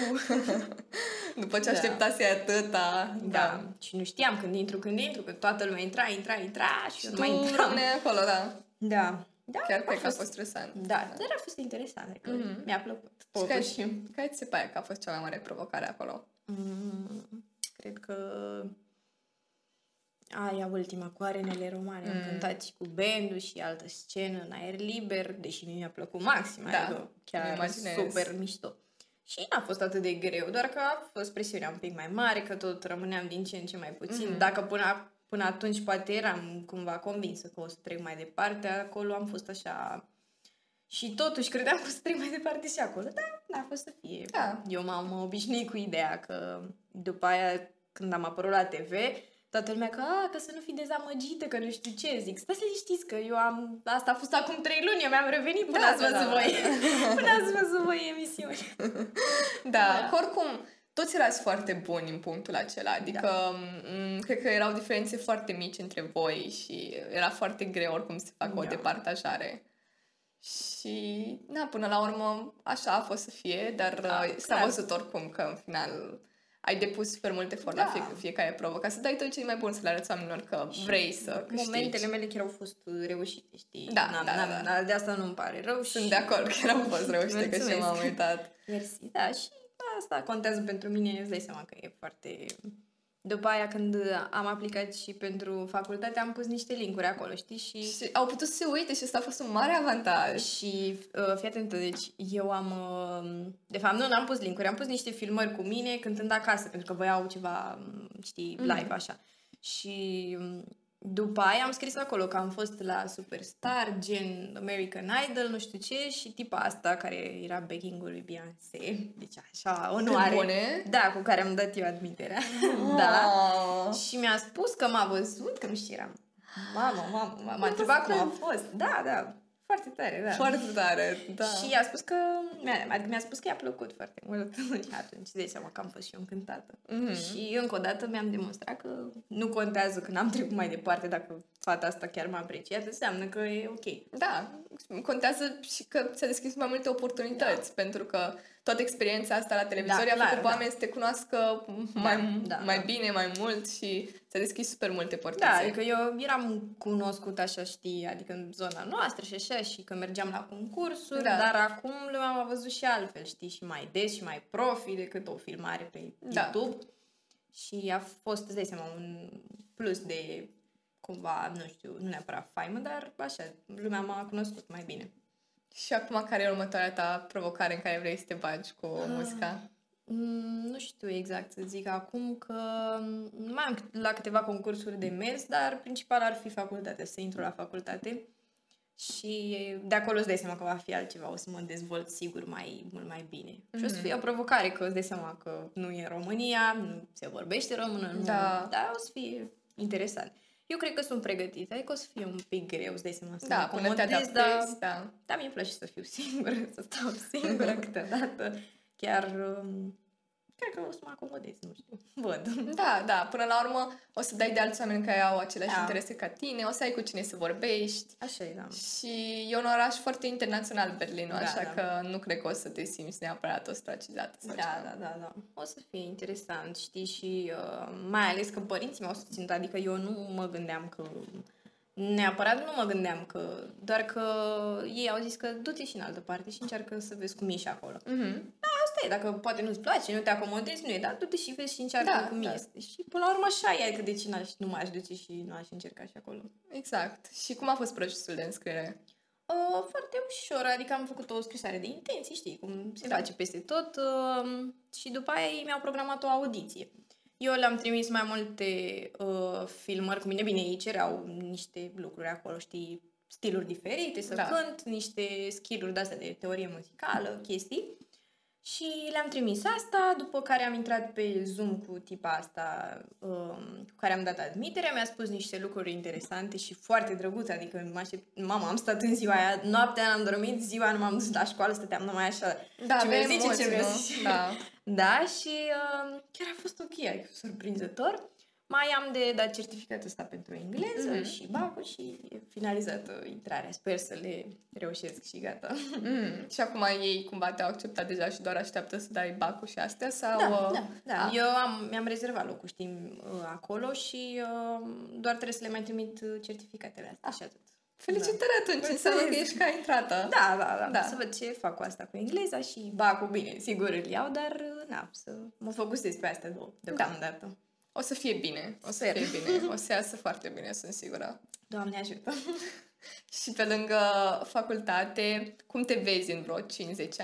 După ce Da. așteptase atâta, Da. Și nu știam când intru, când intru, că toată lumea intra, intra, intra și eu Și nu tu mai intram. rămâneai acolo, da. Da. Da, Chiar cred că a fost stresant. Da, dar a fost interesant, adică Mhm. mi-a plăcut. Și care, Totuși, care ți se pare că a fost cea mai mare provocare acolo? mm, cred că aia ultima cu arenele romane. Am Mm. cântat și cu bandul și altă scenă în aer liber, deși mie mi-a plăcut maxim, Da, adică îmi chiar imaginez. super mișto. Și n-a fost atât de greu, doar că a fost presiunea un pic mai mare, că tot rămâneam din ce în ce mai puțin. Mhm. Dacă până, până atunci poate eram cumva convinsă că o să trec mai departe, acolo am fost așa... Și totuși credeam că o să trec mai departe și acolo. Da, n-a fost să fie. Da. Eu m-am obișnuit cu ideea că după aia, când am apărut la TV, toată lumea că, a, că să nu fii dezamăgită, că nu știu ce. Zic, stați liniștiți că eu am... Asta a fost acum trei luni, eu mi-am revenit până Da, ați da, văzut da, voi. da. până ați văzut voi emisiuni. Da, Da. că oricum, toți erați foarte buni în punctul acela. Adică, da. cred că erau diferențe foarte mici între voi și era foarte greu oricum să facă o Da. departajare. Și, na, până la urmă, așa a fost să fie, dar Da, da, s-a clar. văzut oricum că în final ai depus super mult efort Da. la fie, fiecare probă, ca să dai tot ce e mai bun, să le arăți oamenilor că vrei să câștigi. Momentele mele chiar au fost reușite, știi? Da, n-am, da, n-am, da. De asta nu-mi pare rău. Sunt și... de acord că erau fost reușite, că și eu Mulțumesc. m-am uitat. Mersi, da, și asta contează pentru mine, îți dai seama că e foarte... După aia, când am aplicat și pentru facultate, am pus niște linkuri acolo, știi? Și, Și au putut să se uite și asta a fost un mare avantaj. și uh, fii atentă, deci eu am... Uh, de fapt, nu, n-am pus linkuri, am pus niște filmări cu mine cântând acasă, pentru că voiau ceva, um, știi, Mhm. live, așa. Și um, după aia am scris acolo că am fost la Superstar, gen American Idol, nu știu ce, și tipa asta, care era backing-ul lui Beyoncé, deci așa, onoare. bune? Da, cu care am dat eu admiterea. da. Oh. Și mi-a spus că m-a văzut, că nu știu, eram... Mamă, mamă, m-a Nu întrebat te cum a cred. fost. Da, da, foarte tare, da. Foarte tare, da. Și a spus că, mi-a, adică mi-a spus că i-a plăcut foarte mult și atunci de seama că am fost și eu încântată. Mhm. Și încă o dată mi-am demonstrat că nu contează că n-am trecut mai departe dacă fata asta chiar m-a apreciat, înseamnă că e ok. Da, contează și că ți-a deschis mai multe oportunități, pentru că toată experiența asta la televizor Da, a clar, făcut pe da. oameni să te cunoască mai, da, mai da. bine, mai mult și ți-a deschis super multe Da, portițe. adică eu eram cunoscut așa, știi, adică în zona noastră și așa, și că mergeam la concursuri, Da. dar acum lumea m-a văzut și altfel, știi, și mai des și mai profi decât o filmare pe Da. YouTube. Și a fost, îți dai seama, un plus de cumva, nu știu, nu neapărat faimă, dar așa, lumea m-a cunoscut mai bine. Și acum care e următoarea ta provocare în care vrei să te bagi cu Ah. muzica? Mm, nu știu exact să zic acum că mai am la câteva concursuri de mers, dar principal ar fi facultatea, să intru la facultate. Și de acolo îți dai seama că va fi altceva, o să mă dezvolt sigur mai, mult mai bine. Mm-hmm. Și o să fie o provocare, că îți dai seama că nu e România, nu se vorbește română, nu, Da. dar o să fie interesant. Eu cred că sunt pregătită, adică o să fie un pic greu, îți dai seama să Da, mă până te acomodez, adaptezi, dar, da. dar mie îmi place să fiu singură, să stau singură câteodată. Chiar, um, cred că o să mă acomodez, nu știu, văd. Da, da, până la urmă o să dai de alți oameni care au aceleași Da. interese ca tine, o să ai cu cine să vorbești Așa e, da. și e un oraș foarte internațional, Berlinul, Da, așa da. că nu cred că o să te simți neapărat ostracizată sau Da, ceva. da, da, da. O să fie interesant, știi, și uh, mai ales că părinții m-au susținut, adică eu nu mă gândeam că neapărat nu mă gândeam că, doar că ei au zis că du-te și în altă parte și încearcă să vezi cum e și acolo. Mhm. Asta e, dacă poate nu-ți place, nu te acomodezi, nu e, dar du-te și vezi și încearcă Da, cum da. este. Și până la urmă așa e, adică de ce n-aș, nu m-aș duce și nu aș încerca și acolo. Exact. Și cum a fost procesul de înscriere? Uh, foarte ușor, adică am făcut o scrisoare de intenții, știi, cum se Da. face peste tot uh, și după aia ei mi-au programat o audiție. Eu le-am trimis mai multe uh, filmări cu mine, bine, ei cereau niște lucruri acolo, știi, stiluri diferite, să Da. da. cânt, niște skill-uri de-astea de teorie muzicală, chestii. Și le-am trimis asta, după care am intrat pe Zoom cu tipa asta um, cu care am dat admiterea, mi-a spus niște lucruri interesante și foarte drăguțe, adică mă aștept... Mama, am stat în ziua aia, noaptea n-am dormit, ziua nu m-am dus la școală, stăteam numai așa. Da, ce mi-a aveai zice, ce emoții, mi-a nu? zice. Da. Da, și uh, chiar a fost ok, adică surprinzător. Mai am de dat certificatul ăsta pentru engleză Mhm. mm-hmm. și bacul și e finalizată intrarea. Sper să le reușesc și gata. Mm. Și acum ei cumva te-au acceptat deja și doar așteaptă să dai bacul și astea? Sau, Da, uh, da, da. a- Eu am, mi-am rezervat locul, știi, uh, acolo și uh, doar trebuie să le mai trimit uh, certificatele astea și atât. Felicitări atunci, înseamnă că ești ca intrată. Da, da, da, Da. da. Să văd ce fac cu asta cu engleza și bacul, bine, sigur îl iau, dar uh, na, să mă focusez pe astea două, deocamdată. O să fie bine, o să Sper. fie bine, o să iasă foarte bine, sunt sigură. Doamne ajută! Și pe lângă facultate, cum te vezi în vreo 5-10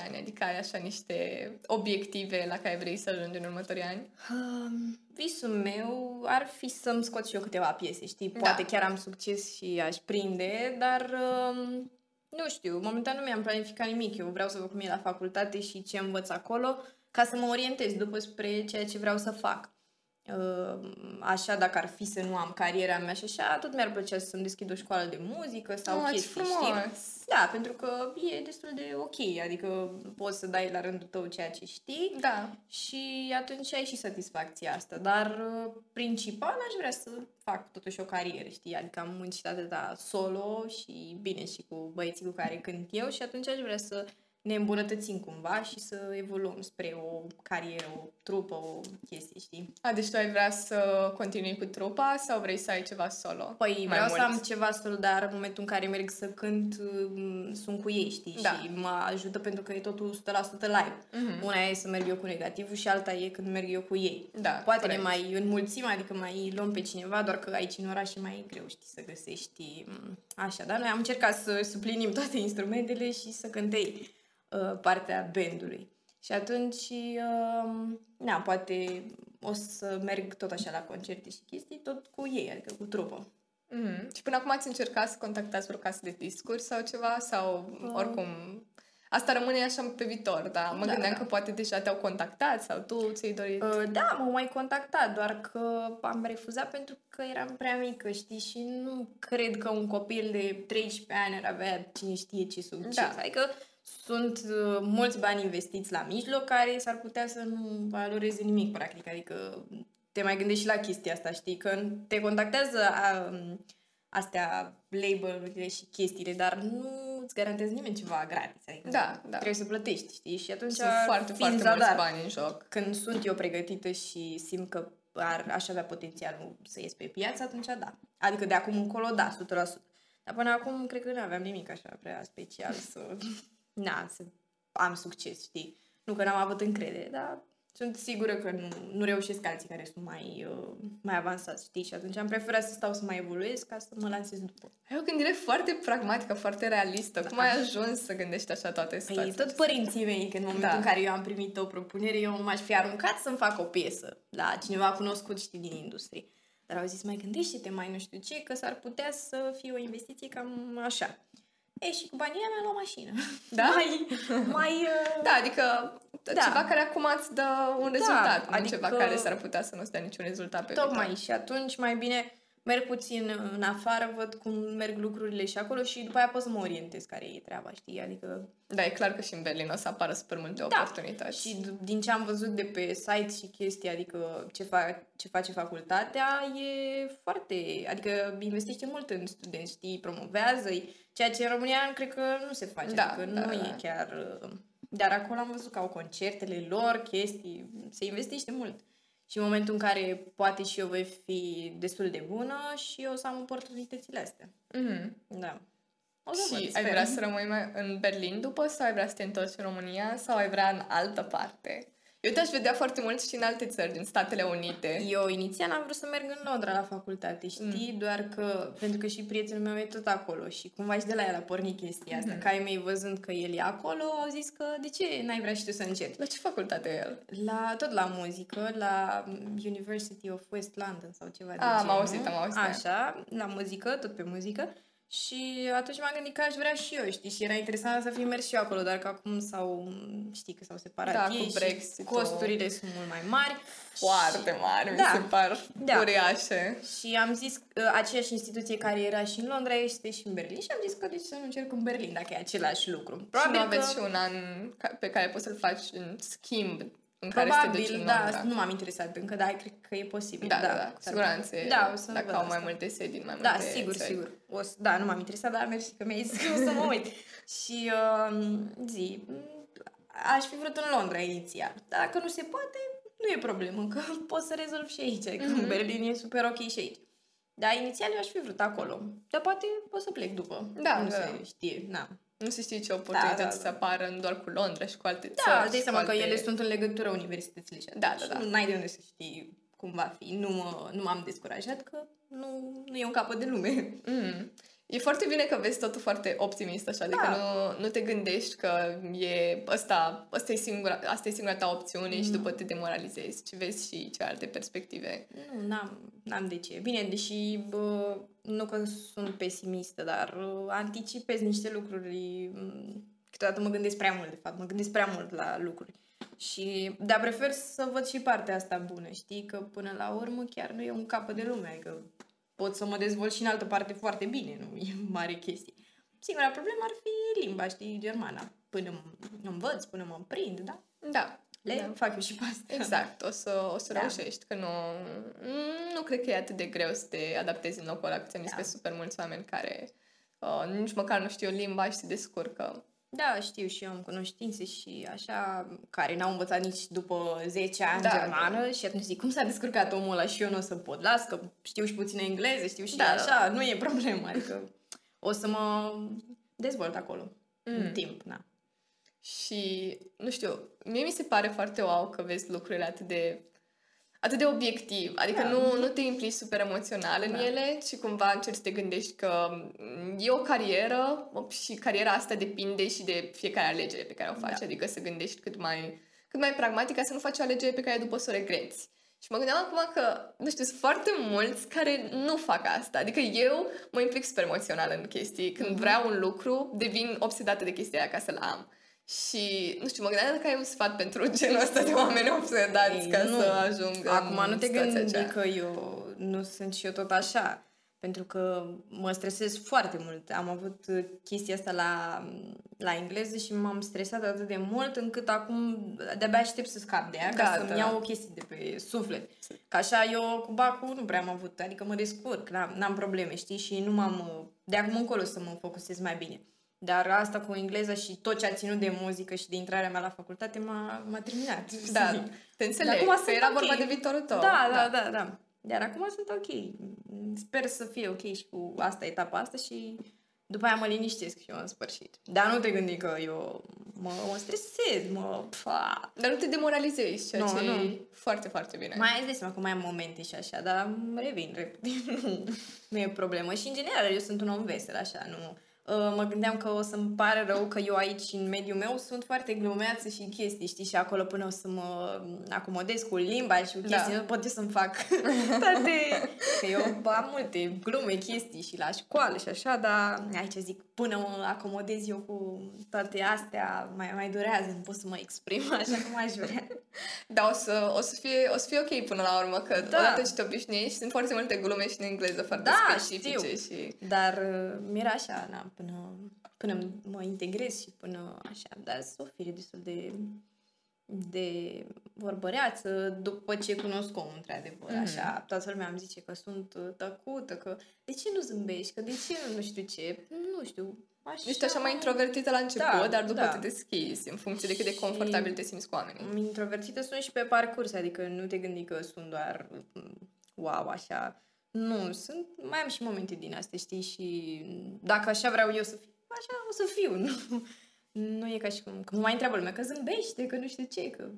ani? Adică ai așa niște obiective la care vrei să ajungi în următorii ani? Um, visul meu ar fi să-mi scot și eu câteva piese, știi? Da. Poate chiar am succes și aș prinde, dar um, nu știu, momentan nu mi-am planificat nimic. Eu vreau să văd cum e la facultate și ce învăț acolo ca să mă orientez după spre ceea ce vreau să fac. Uh, Așa, dacă ar fi să nu am cariera mea și așa, tot mi-ar plăcea să-mi deschid o școală de muzică sau Ah, ce chestii, frumos! știi? Da, pentru că e destul de ok, adică poți să dai la rândul tău ceea ce știi Da. și atunci ai și satisfacția asta. Dar uh, principal aș vrea să fac totuși o carieră, știi? Adică am muncit atâta solo și bine și cu băieții cu care cânt eu și atunci aș vrea să ne îmbunătățim cumva și să evoluăm spre o carieră, o trupă, o chestie, știi? A, deci tu ai vrea să continui cu trupa sau vrei să ai ceva solo? Păi Mai vreau mult. să am ceva solo, dar în momentul în care merg să cânt, um, sunt cu ei, știi? Da. Și mă ajută pentru că e totul 100% live. Mhm. Una e să merg eu cu negativul și alta e când merg eu cu ei. Da, Poate corect. ne mai înmulțim, adică mai luăm pe cineva, doar că aici în oraș e mai greu, știi, să găsești m, așa. Dar noi am încercat să suplinim toate instrumentele și să cântei uh, partea bandului. Și atunci, uh, na, poate o să merg tot așa la concerte și chestii, tot cu ei, adică cu trupă. Mhm. Și până acum ați încercat să contactați vreo casă de discuri sau ceva? Sau oricum... Asta rămâne așa pe viitor, dar mă Da, gândeam da. că poate deja te-au contactat sau tu ți-ai dorit... Uh, da, m-au mai contactat, doar că am refuzat pentru că eram prea mică, știi, și nu cred că un copil de 13 ani ar avea cine știe ce succes. Da. Adică sunt uh, mulți bani investiți la mijloc care s-ar putea să nu valoreze nimic, practic. Adică te mai gândești și la chestia asta, știi, că te contactează a, astea, label-urile și chestiile, dar nu îți garantează nimeni ceva gratis. Adică Da, da. trebuie să plătești, știi? Și atunci Sunt foarte, fiind foarte mulți zadar, bani în joc. când sunt eu pregătită și simt că ar, aș avea potențialul să ies pe piață, atunci da. Adică de acum încolo, da, 100%. Dar până acum, cred că nu aveam nimic așa prea special să, na, să am succes, știi? Nu că n-am avut încredere, dar sunt sigură că nu, nu reușesc alții care sunt mai, uh, mai avansați, știi? Și atunci am preferat să stau să mai evoluez ca să mă lansez după. Ai o gândire foarte pragmatică, foarte realistă. Cum Da. ai ajuns să gândești așa toate Păi situațiile? tot părinții mei, că în momentul Da. în care eu am primit o propunere, eu m-aș fi aruncat să-mi fac o piesă la cineva cunoscut, știi, din industrie. Dar au zis, mai gândește-te, mai nu știu ce, că s-ar putea să fie o investiție cam așa. E, și cu banii aia mi-am luat mașină. Da? mai, mai... Uh... Da, adică da. ceva care acum îți dă un rezultat, Da, nu ceva adică- care s-ar putea să nu-ți dea niciun rezultat pe Tocmai. viitor. Și atunci mai bine merg puțin în afară, văd cum merg lucrurile și acolo și după aia pot să mă orientez care e treaba, știi? Adică Da, e clar că și în Berlin o să apară super multe oportunități. Și d- din ce am văzut de pe site și chestii, adică ce, fa- ce face facultatea, e foarte... Adică investește mult în studenți, știi, promovează ceea ce în România cred că nu se face, Da, adică da, nu da. e chiar... uh, Dar acolo am văzut că au concertele lor, chestii, se investește mult. Și în momentul în care poate și eu voi fi destul de bună și eu o să am oportunitățile astea. Mhm. Da. O să Și văd, ai sper. vrea să rămâi mai în Berlin după sau ai vrea să te întorci în România sau ai vrea în altă parte? Eu te-aș vedea foarte mult și în alte țări, din Statele Unite. Eu inițial am vrut să merg în Londra la facultate, știi? Mm. Doar că, pentru că și prietenul meu e tot acolo și cumva și de la el a pornit chestia asta. Mm-hmm. Ca ai mei văzând că el e acolo, au zis că de ce n-ai vrea și tu să încerci? La ce facultate e el? La, tot la muzică, la University of West London sau ceva de Ah, am genul. auzit, am auzit. Așa, la muzică, tot pe muzică. Și atunci m-am gândit că aș vrea și eu, știi? Și era interesant să fi mers și eu acolo, dar că acum s-au, știi, că s-au separat Da, cu ei și Brexit-ul. costurile sunt mult mai mari. Foarte mari, Da. mi se par Da. uriașe. Și am zis că aceeași instituție care era și în Londra este și în Berlin și am zis că de ce să nu încerc în Berlin dacă e același lucru. Probabil și nu aveți și un an ca- pe care poți să-l faci în schimb în care să te duci Probabil, în da, Londra. nu m-am interesat încă, dar cred că e posibil. Da, da, da, s-ar cu siguranță. e- Da, o să dacă văd au asta. mai multe sedii, în mai Da, multe sigur, țări. sigur. O să, da, nu m-am interesat, dar mersi că mi-ai zis că o să mă uit. și uh, zi, m, aș fi vrut în Londra inițial. Dar dacă nu se poate, nu e problemă, că pot să rezolv și aici. Că Mhm. în Berlin e super ok și aici. Dar inițial eu aș fi vrut acolo. Dar poate o să plec după. Da, nu da. se știe, na. Nu se știe ce oportunități Da, da, să da. apară nu doar cu Londra și cu alte Da, țări. îți dai și seama cu că alte... ele sunt în legătură universitățile și Da, atunci da, da. Nu ai de unde să știi cum va fi. Nu, mă, nu m-am descurajat că nu, nu e un capăt de lume. Mm. E foarte bine că vezi totul foarte optimist așa, adică Da. nu, nu te gândești că e ăsta, ăsta e singura, asta e singura ta opțiune Mm. și după te demoralizezi, ci vezi și ce alte perspective. Nu, n-am, n-am de ce. Bine, deși bă, nu că sunt pesimistă, dar uh, anticipez niște lucruri. m, Câteodată mă gândesc prea mult, de fapt. Mă gândesc prea mult la lucruri. Și, dar prefer să văd și partea asta bună, știi? Că până la urmă chiar nu e un capăt de lume, adică pot să mă dezvolt și în altă parte foarte bine, nu e mare chestie. Singura problemă ar fi limba, știi, germana. Până mă învăț, până mă prind, da? Da. Le da. fac eu și pe asta. Exact, o să, o să Da. reușești, că nu, nu cred că e atât de greu să te adaptezi în locul ăla, că ți-am zis Da. că sunt super mulți oameni care uh, nici măcar nu știu limba și se descurcă. Da, știu și eu am cunoștințe și așa, care n-au învățat nici după 10 ani Da, germană și atunci zic, cum s-a descurcat omul ăla și eu nu o să pot. Las că știu și puțin engleză, știu și Da, da, da, așa, nu e problemă, adică o să mă dezvolt acolo mm. Mm. în timp, na. Și, nu știu, mie mi se pare foarte wow că vezi lucrurile atât de atât de obiectiv, adică Da. nu, nu te implici super emoțional în Da. ele, ci cumva încerci să te gândești că mm, e o carieră și cariera asta depinde și de fiecare alegere pe care o faci, Da. adică să gândești cât mai, cât mai pragmatic ca să nu faci o alegere pe care după să o regreți. Și mă gândeam acum că, nu știu, sunt foarte mulți care nu fac asta. Adică eu mă implic super emoțional în chestii. Când Mhm. vreau un lucru, devin obsedată de chestia aia ca să-l am. Și, nu știu, mă gândeam dacă ai un sfat pentru genul ăsta de oameni obsedați Ei, ca nu. să ajung Acum în nu te situația gândi aceea. că eu nu sunt și eu tot așa. Pentru că mă stresez foarte mult. Am avut uh, chestia asta la, la engleză și m-am stresat atât de mult încât acum de-abia aștept să scap de ea ca Da, să-mi da. iau o chestie de pe suflet. Că așa eu cu bacul nu prea am avut, adică mă descurc, n-am, n-am probleme, știi? Și nu m-am... uh, De acum încolo să mă focusez mai bine. Dar asta cu engleza și tot ce a ținut de muzică și de intrarea mea la facultate m-a, m-a terminat. Da, te înțeleg, acum că sunt era ok. vorba de viitorul tău. Da, da, da, da. Dar acum sunt ok. Sper să fie ok și cu asta, etapa asta și după aia mă liniștesc și eu în sfârșit. Dar nu te gândi că eu mă, mă stresez, mă... Pfa. Dar nu te demoralizezi, ceea Nu, ce nu. e foarte, foarte bine. Mai îți dai seama că mai am momente și așa, dar revin repede. nu, nu e problemă. Și în general eu sunt un om vesel, așa, nu... uh, mă gândeam că o să-mi pare rău că eu aici, în mediul meu, sunt foarte glumeață și chestii, știi, și acolo până o să mă acomodez cu limba și cu chestii, da. pot eu să-mi fac toate... Că eu am multe glume, chestii și la școală și așa, dar aici zic, până mă acomodez eu cu toate astea, mai, mai durează, nu pot să mă exprim așa cum aș vrea. Da, o să, o, să fie, o să fie ok până la urmă, că da. odată ce te obișnuiești, sunt foarte multe glume și în engleză foarte da, specifice. Știu. Și... Dar uh, mi-era așa, na, până, până mă integrez și până așa, dar sunt o fire destul de de vorbăreață după ce cunosc omul, într-adevăr. Mm-hmm. Așa, toată lumea îmi zice că sunt uh, tăcută, că de ce nu zâmbești, că de ce nu știu ce, nu știu, Așa... Ești așa mai introvertită la început, da, dar după da. te deschizi în funcție de cât de confortabil te simți cu oamenii. Introvertită sunt și pe parcurs, adică nu te gândi că sunt doar wow, așa. Nu, sunt, mai am și momente din astea, știi, și dacă așa vreau eu să fiu, așa o să fiu, nu, nu e ca și cum, că mă mai întreabă lumea, că zâmbește, că nu știu ce, că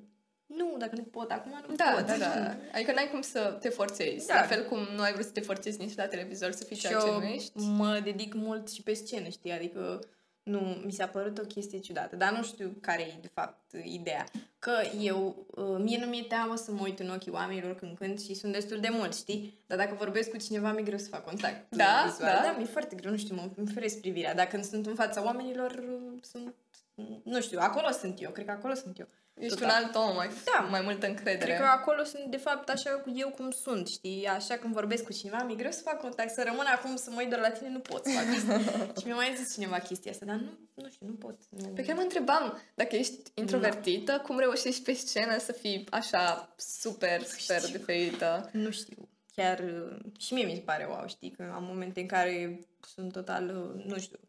nu, dacă nu pot acum, nu da, pot. Da, da, Adică n-ai cum să te forțezi. Da. La fel cum nu ai vrut să te forțezi nici la televizor să fii ceea ce nu ești. mă dedic mult și pe scenă, știi? Adică nu, mi s-a părut o chestie ciudată, dar nu știu care e de fapt ideea. Că eu, uh, mie nu mi-e teamă să mă uit în ochii oamenilor când cânt și sunt destul de mulți, știi? Dar dacă vorbesc cu cineva, mi-e greu să fac contact da, vizual. Da, da mi-e foarte greu, nu știu, mă feresc privirea. Dacă când sunt în fața oamenilor, uh, sunt, nu știu, acolo sunt eu, cred că acolo sunt eu. Ești Total. un alt om, mai, da. mai multă încredere. Cred că acolo sunt, de fapt, așa eu cum sunt, știi? Așa când vorbesc cu cineva, mi-e greu să fac contact, să rămân acum să mă uit doar la tine, nu pot să fac asta. și mi-a mai zis cineva chestia asta, dar nu, nu știu, nu pot. Nu... Pe care mă întrebam, dacă ești introvertită, da. cum reușești pe scenă să fii așa super, super știu. diferită? Nu știu. Chiar și mie mi se pare wow, știi, că am momente în care sunt total, nu știu,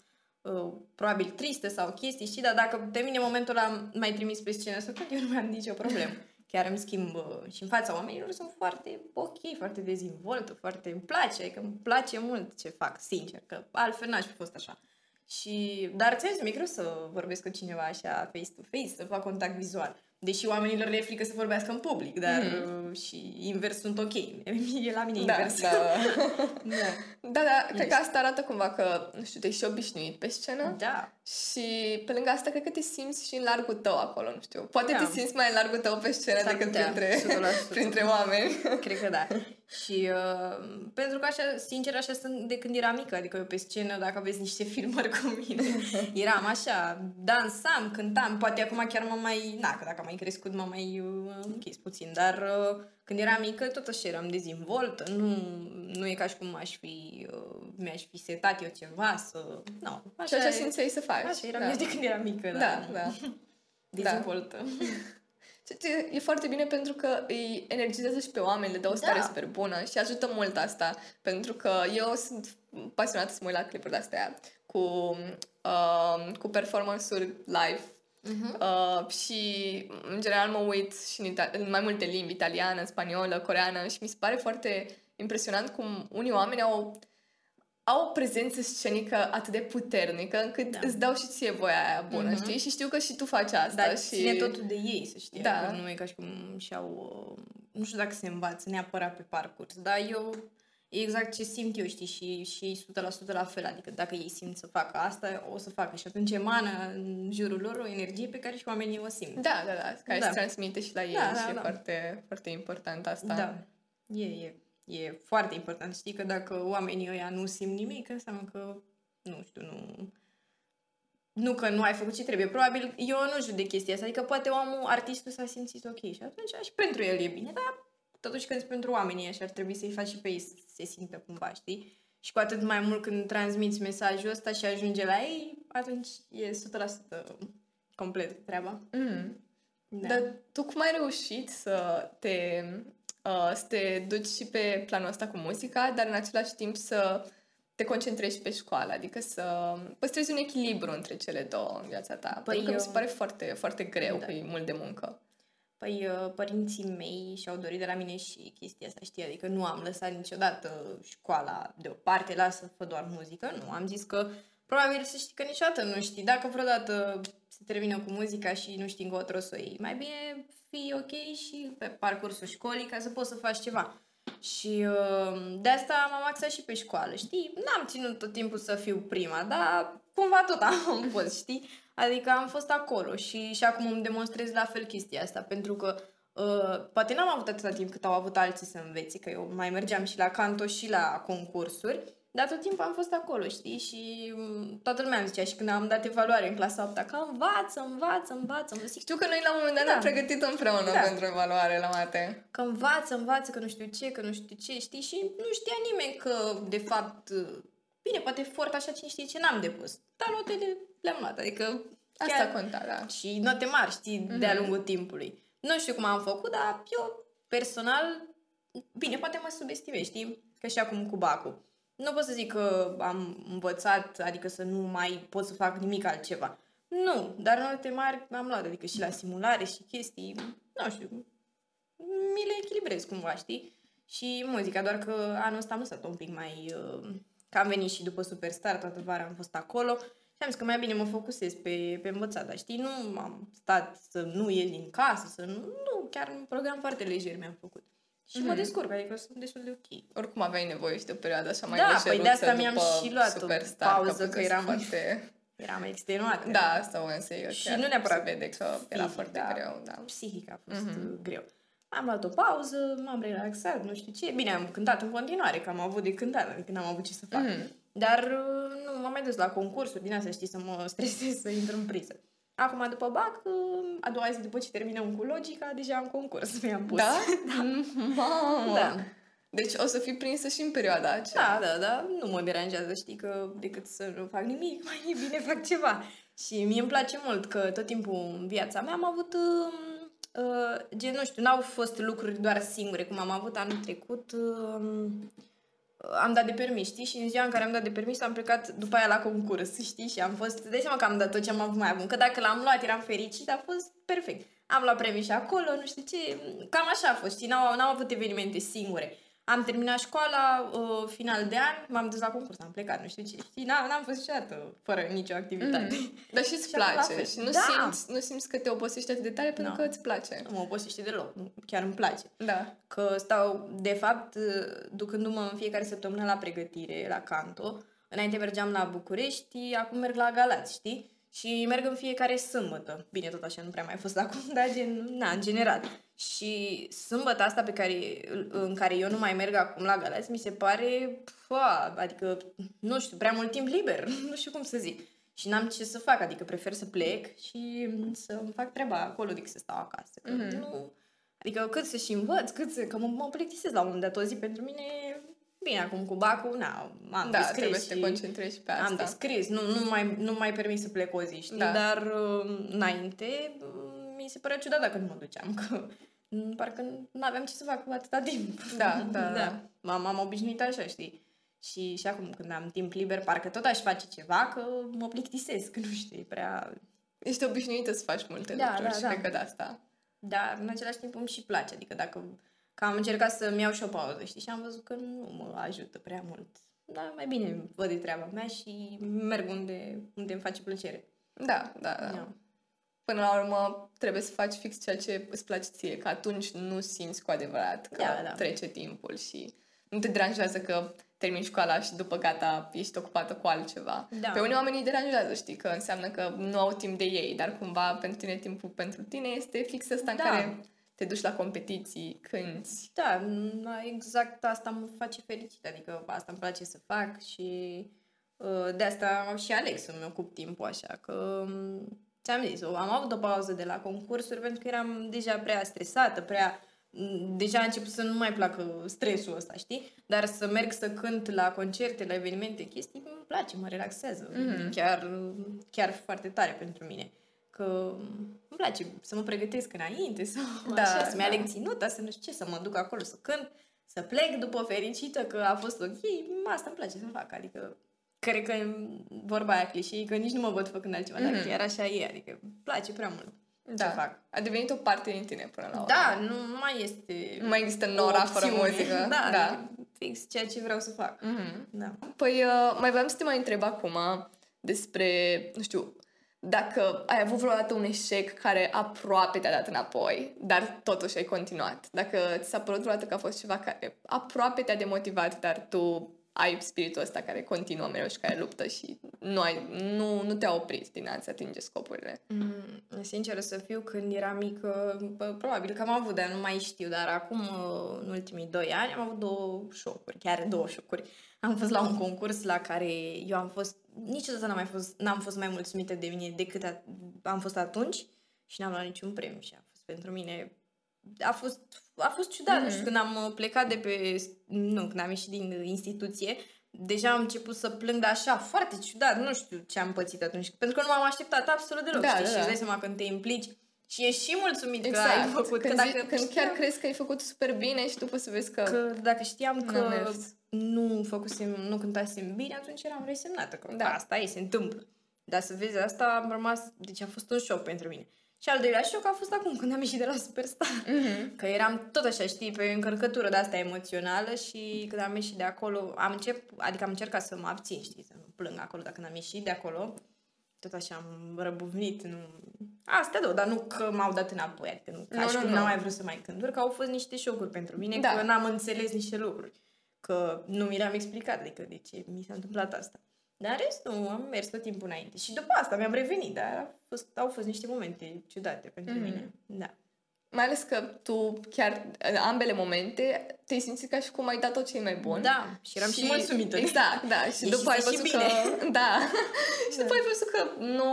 uh, probabil tristă sau chestii, știi, dar dacă de mine momentul ăla mai trimis pe scenă să cânt, eu nu mai am nicio problemă. Chiar îmi schimb uh, și în fața oamenilor sunt foarte ok, foarte dezvoltă, foarte îmi place, că îmi place mult ce fac, sincer, că altfel n-aș fi fost așa. Și, dar ți mi-e greu să vorbesc cu cineva așa face-to-face, să fac contact vizual. Deși oamenilor le e frică să vorbească în public, dar mm. și invers sunt ok. E la mine da, invers. Da, da. da, da cred că asta arată cumva că, nu știu, te și obișnuit pe scenă. Da. Și pe lângă asta, cred că te simți și în largul tău acolo, nu știu. Poate da. te simți mai în largul tău pe scenă S-ar decât putea, printre, printre oameni. Cred că da. Și uh, pentru că așa, sincer, așa sunt de când eram mică, adică eu pe scenă, dacă aveți niște filmări cu mine, eram așa, dansam, cântam, poate acum chiar mă mai, na, că dacă am mai crescut, mă mai uh, închis puțin, dar uh, când eram mică, tot așa eram dezvoltă, nu, nu e ca și cum aș fi, uh, mi-aș fi setat eu ceva să, nu, așa, și așa simțeai să faci. Așa eram da. eu de când eram mică, da. Da, da. Dezvoltă. Da. E foarte bine pentru că îi energizează și pe oameni, le dă o stare da. super bună și ajută mult asta. Pentru că eu sunt pasionată să mă uit la clipuri de-astea cu, uh, cu performance-uri live Uh-huh. Uh, și, în general, mă uit și în, ita- în mai multe limbi, italiană, spaniolă, coreană și mi se pare foarte impresionant cum unii oameni au au o prezență scenică atât de puternică încât da. îți dau și ție voia aia bună, mm-hmm. știi? Și știu că și tu faci asta. Dar și... ține totul de ei, să știi. Da. Adică nu e ca și cum și-au... Nu știu dacă se învață neapărat pe parcurs, dar eu e exact ce simt eu, știi, și, și 100% la fel. Adică dacă ei simt să facă asta, o să facă. Și atunci emană în jurul lor o energie pe care și oamenii o simt. Da, da, da. Care da. se transmite și la ei da, da, și da. e foarte, foarte important asta. Da. E, e. E foarte important. Știi că dacă oamenii ăia nu simt nimic, înseamnă că, nu știu, nu... Nu că nu ai făcut ce trebuie. Probabil, eu nu judec chestia asta. Adică poate omul, artistul s-a simțit ok și atunci și pentru el e bine. Dar totuși când pentru oamenii așa ar trebui să-i faci și pe ei să se simtă cumva, știi? Și cu atât mai mult când transmiți mesajul ăsta și ajunge la ei, atunci e 100% complet treaba. Mm. Da. Dar tu cum ai reușit să te uh, să te duci și pe planul ăsta cu muzica, dar în același timp să te concentrezi pe școală, adică să păstrezi un echilibru între cele două în viața ta. Păi Pentru că eu... mi se pare foarte, foarte greu, da. că e mult de muncă. Păi uh, părinții mei și-au dorit de la mine și chestia asta, știi? Adică nu am lăsat niciodată școala deoparte, lasă fă doar muzică. Nu, am zis că probabil să știi că niciodată nu știi. Dacă vreodată se termină cu muzica și nu știi încotro să o iei, mai bine fii ok și pe parcursul școlii ca să poți să faci ceva. Și uh, de asta m-am axat și pe școală, știi? N-am ținut tot timpul să fiu prima, dar cumva tot am fost, știi? Adică am fost acolo și, și acum îmi demonstrez la fel chestia asta, pentru că uh, poate n-am avut atâta timp cât au avut alții să învețe, că eu mai mergeam și la canto și la concursuri, dar tot timpul am fost acolo, știi? Și mm, toată lumea îmi zicea și când am dat evaluare în clasa 8 că învață, învață, învață. Zic, Știu că noi la un moment dat Da. ne-am pregătit împreună Da. pentru evaluare la mate. că învață, învață, că nu știu ce, că nu știu ce, știi? Și nu știa nimeni că, de fapt, bine, poate efort așa cine știe ce n-am depus. Dar notele le-am luat, adică Asta chiar- conta, da. și note mari, știi, de-a lungul timpului. Nu știu cum am făcut, dar eu, personal, bine, poate mă subestimez, știi? Că și acum cu Bacu. Nu pot să zic că am învățat, adică să nu mai pot să fac nimic altceva. Nu, dar note mari am luat, adică și la simulare și chestii, nu știu, mi le echilibrez cumva, știi? Și muzica, doar că anul ăsta am stat un pic mai... Uh, că am venit și după Superstar, toată vara am fost acolo și am zis că mai bine mă focusez pe, pe învățat, dar știi, nu am stat să nu ies din casă, să nu... Nu, chiar un program foarte lejer mi-am făcut. Și mă Mhm. descurc, adică sunt destul de ok. Oricum aveai nevoie și de o perioadă așa mai Da, lejeruță păi de asta mi-am după și luat o Superstar, pauză, că fusese eram- foarte... Eram extenuată. Da, asta o însă eu Și chiar nu neapărat se vede că era fizic, foarte da. greu, da. psihic a fost Mhm. mm-hmm. greu. Am luat o pauză, m-am relaxat, nu știu ce. Bine, am cântat în continuare, că am avut de cântat, adică n-am avut ce să fac. Mhm. Dar uh, nu, m-am mai dus la concursuri, din asta știi, să mă stresez să intru în priză. Acum, după BAC, uh, a doua zi după ce terminăm cu logica, deja am concurs, mi-am pus. Da? Mamă! Da. Deci o să fii prinsă și în perioada aceea. Da, da, da, nu mă deranjează, știi, că decât să nu fac nimic, mai bine fac ceva. Și mie îmi place mult că tot timpul în viața mea am avut, uh, uh, gen, nu știu, n-au fost lucruri doar singure, cum am avut anul trecut, uh, am dat de permis, știi? Și în ziua în care am dat de permis am plecat după aia la concurs, știi? Și am fost, dai seama că am dat tot ce am avut mai avut. Că dacă l-am luat eram fericit, a fost perfect. Am luat premii și acolo, nu știu ce, cam așa a fost, știi? N-au, n-au avut evenimente singure. Am terminat școala, uh, final de an, m-am dus la concurs, am plecat, nu știu ce, știi? N-am, n-am fost niciodată fără nicio activitate. Mhm. Dar și îți Și acum la place fel. și nu, Da. simți, nu simți că te obosești atât de tare pentru Nu. că îți place. Nu mă obosește deloc, nu- chiar îmi place. Da. că stau, de fapt, ducându-mă în fiecare săptămână la pregătire, la canto. Înainte mergeam la București, acum merg la Galați, știi? Și merg în fiecare sâmbătă. Bine, tot așa nu prea mai fost acum, dar gen, na, în general. Și sâmbătă asta pe care, în care eu nu mai merg acum la Galați, mi se pare, pua, adică, nu știu, prea mult timp liber, nu știu cum să zic. Și n-am ce să fac, adică prefer să plec și să îmi fac treaba acolo decât să stau acasă. Că Mhm. nu, Adică cât să și învăț, cât să... Că mă, mă plictisesc la un moment dat o zi pentru mine... Bine, acum cu bacul, na, am Da, descris trebuie să te și concentrezi și pe Am asta. descris, nu, nu, mai, nu mai permis să plec o zi, știi? Da. Dar uh, înainte uh, mi se părea ciudat dacă nu mă duceam, că mm, parcă nu aveam ce să fac cu atâta timp. Da, da, da. M-am, m-am obișnuit așa, știi? Și, și acum când am timp liber, parcă tot aș face ceva, că mă plictisesc, nu știu, e prea... Ești obișnuită să faci multe Da, lucruri da, și da. cred că de asta. Dar în același timp îmi și place, adică dacă că am încercat să-mi iau și o pauză, știi, și am văzut că nu mă ajută prea mult. Dar mai bine văd de treaba mea și merg unde, unde îmi face plăcere. Da, da, da. Da. Până la urmă, trebuie să faci fix ceea ce îți place ție, că atunci nu simți cu adevărat că Da, da. trece timpul și nu te deranjează că termini școala și după gata ești ocupată cu altceva. Da. Pe unii oameni îi deranjează, știi, că înseamnă că nu au timp de ei, dar cumva pentru tine timpul pentru tine este fix ăsta în Da. care te duci la competiții, cânti. Da, n- exact asta mă face fericită, adică asta îmi place să fac și uh, de asta am și aleg să-mi ocup timpul așa, că um, ți-am zis, am avut o pauză de la concursuri pentru că eram deja prea stresată, prea m, deja a început să nu mai placă stresul ăsta, știi? Dar să merg să cânt la concerte, la evenimente, chestii, îmi place, mă relaxează. Mhm. Chiar, chiar foarte tare pentru mine. Că îmi place să mă pregătesc înainte, să Da, așa, să-mi da. aleg ținuta, să nu știu ce, să mă duc acolo să cânt, să plec după fericită că a fost ok, asta îmi place să fac, adică cred că e vorba aia clișei, că nici nu mă văd făcând altceva, dar Mhm. chiar așa e, adică îmi place prea mult Da. ce fac. A devenit o parte din tine până la urmă. Da, nu mai este Nu mai există o nora fără opțiune. muzică. Da, da. adică fix ceea ce vreau să fac. Mhm. Da. Păi, uh, mai vreau să te mai întreb acum despre, nu știu, dacă ai avut vreodată un eșec care aproape te-a dat înapoi, dar totuși ai continuat. Dacă ți s-a părut vreodată că a fost ceva care aproape te-a demotivat, dar tu ai spiritul ăsta care continuă mereu și care luptă și nu, ai, nu, nu te-a oprit din a-ți atinge scopurile. Mm, sincer să fiu, când eram mică, bă, probabil că am avut, dar nu mai știu, dar acum, în ultimii doi ani, am avut două șocuri, chiar două șocuri. Am fost la un concurs la care eu am fost, niciodată n-am, mai fost, n-am fost mai mulțumită de mine decât a, am fost atunci și n-am luat niciun premiu și a fost pentru mine a fost, a fost ciudat, mm-hmm. nu știu, când am plecat de pe, nu, când am ieșit din instituție, deja am început să plâng, de așa, foarte ciudat, nu știu ce am pățit atunci, pentru că nu m-am așteptat absolut deloc, Da, știi, da, și da. îți dai seama când te implici și ești și mulțumit Exact. că ai făcut, când, că dacă zi, când chiar crezi că ai făcut super bine și după să vezi că... că dacă știam N-a că mers. nu făcusem, nu cântasem bine, atunci eram resemnată că Da. da. asta e, se întâmplă. Dar să vezi asta, am rămas, deci a fost un șoc pentru mine. Și al doilea șoc a fost acum, când am ieșit de la Superstar. Mhm. Că eram tot așa, știi, pe încărcătură de asta emoțională și când am ieșit de acolo, am încep, adică am încercat să mă abțin, știi, să nu plâng acolo, dar când am ieșit de acolo, tot așa am răbuvnit, nu... Astea două, dar nu că m-au dat înapoi, adică nu, ca Nu, și nu, cum nu. n-am mai vrut să mai cânt, doar că au fost niște șocuri pentru mine, Da. că n-am înțeles niște lucruri, că nu mi le-am explicat, adică de ce mi s-a întâmplat asta. Dar în rest, nu, am mers tot timpul înainte. Și după asta mi-am revenit, dar a fost, au fost niște momente ciudate pentru Mhm. mine. Da. Mai ales că tu chiar în ambele momente te-ai simțit ca și cum ai dat tot ce e mai bun. Da, și eram și, mulțumită. Exact, da. Și Ieșise după ai și văzut bine. că... Da. și după ai văzut că nu,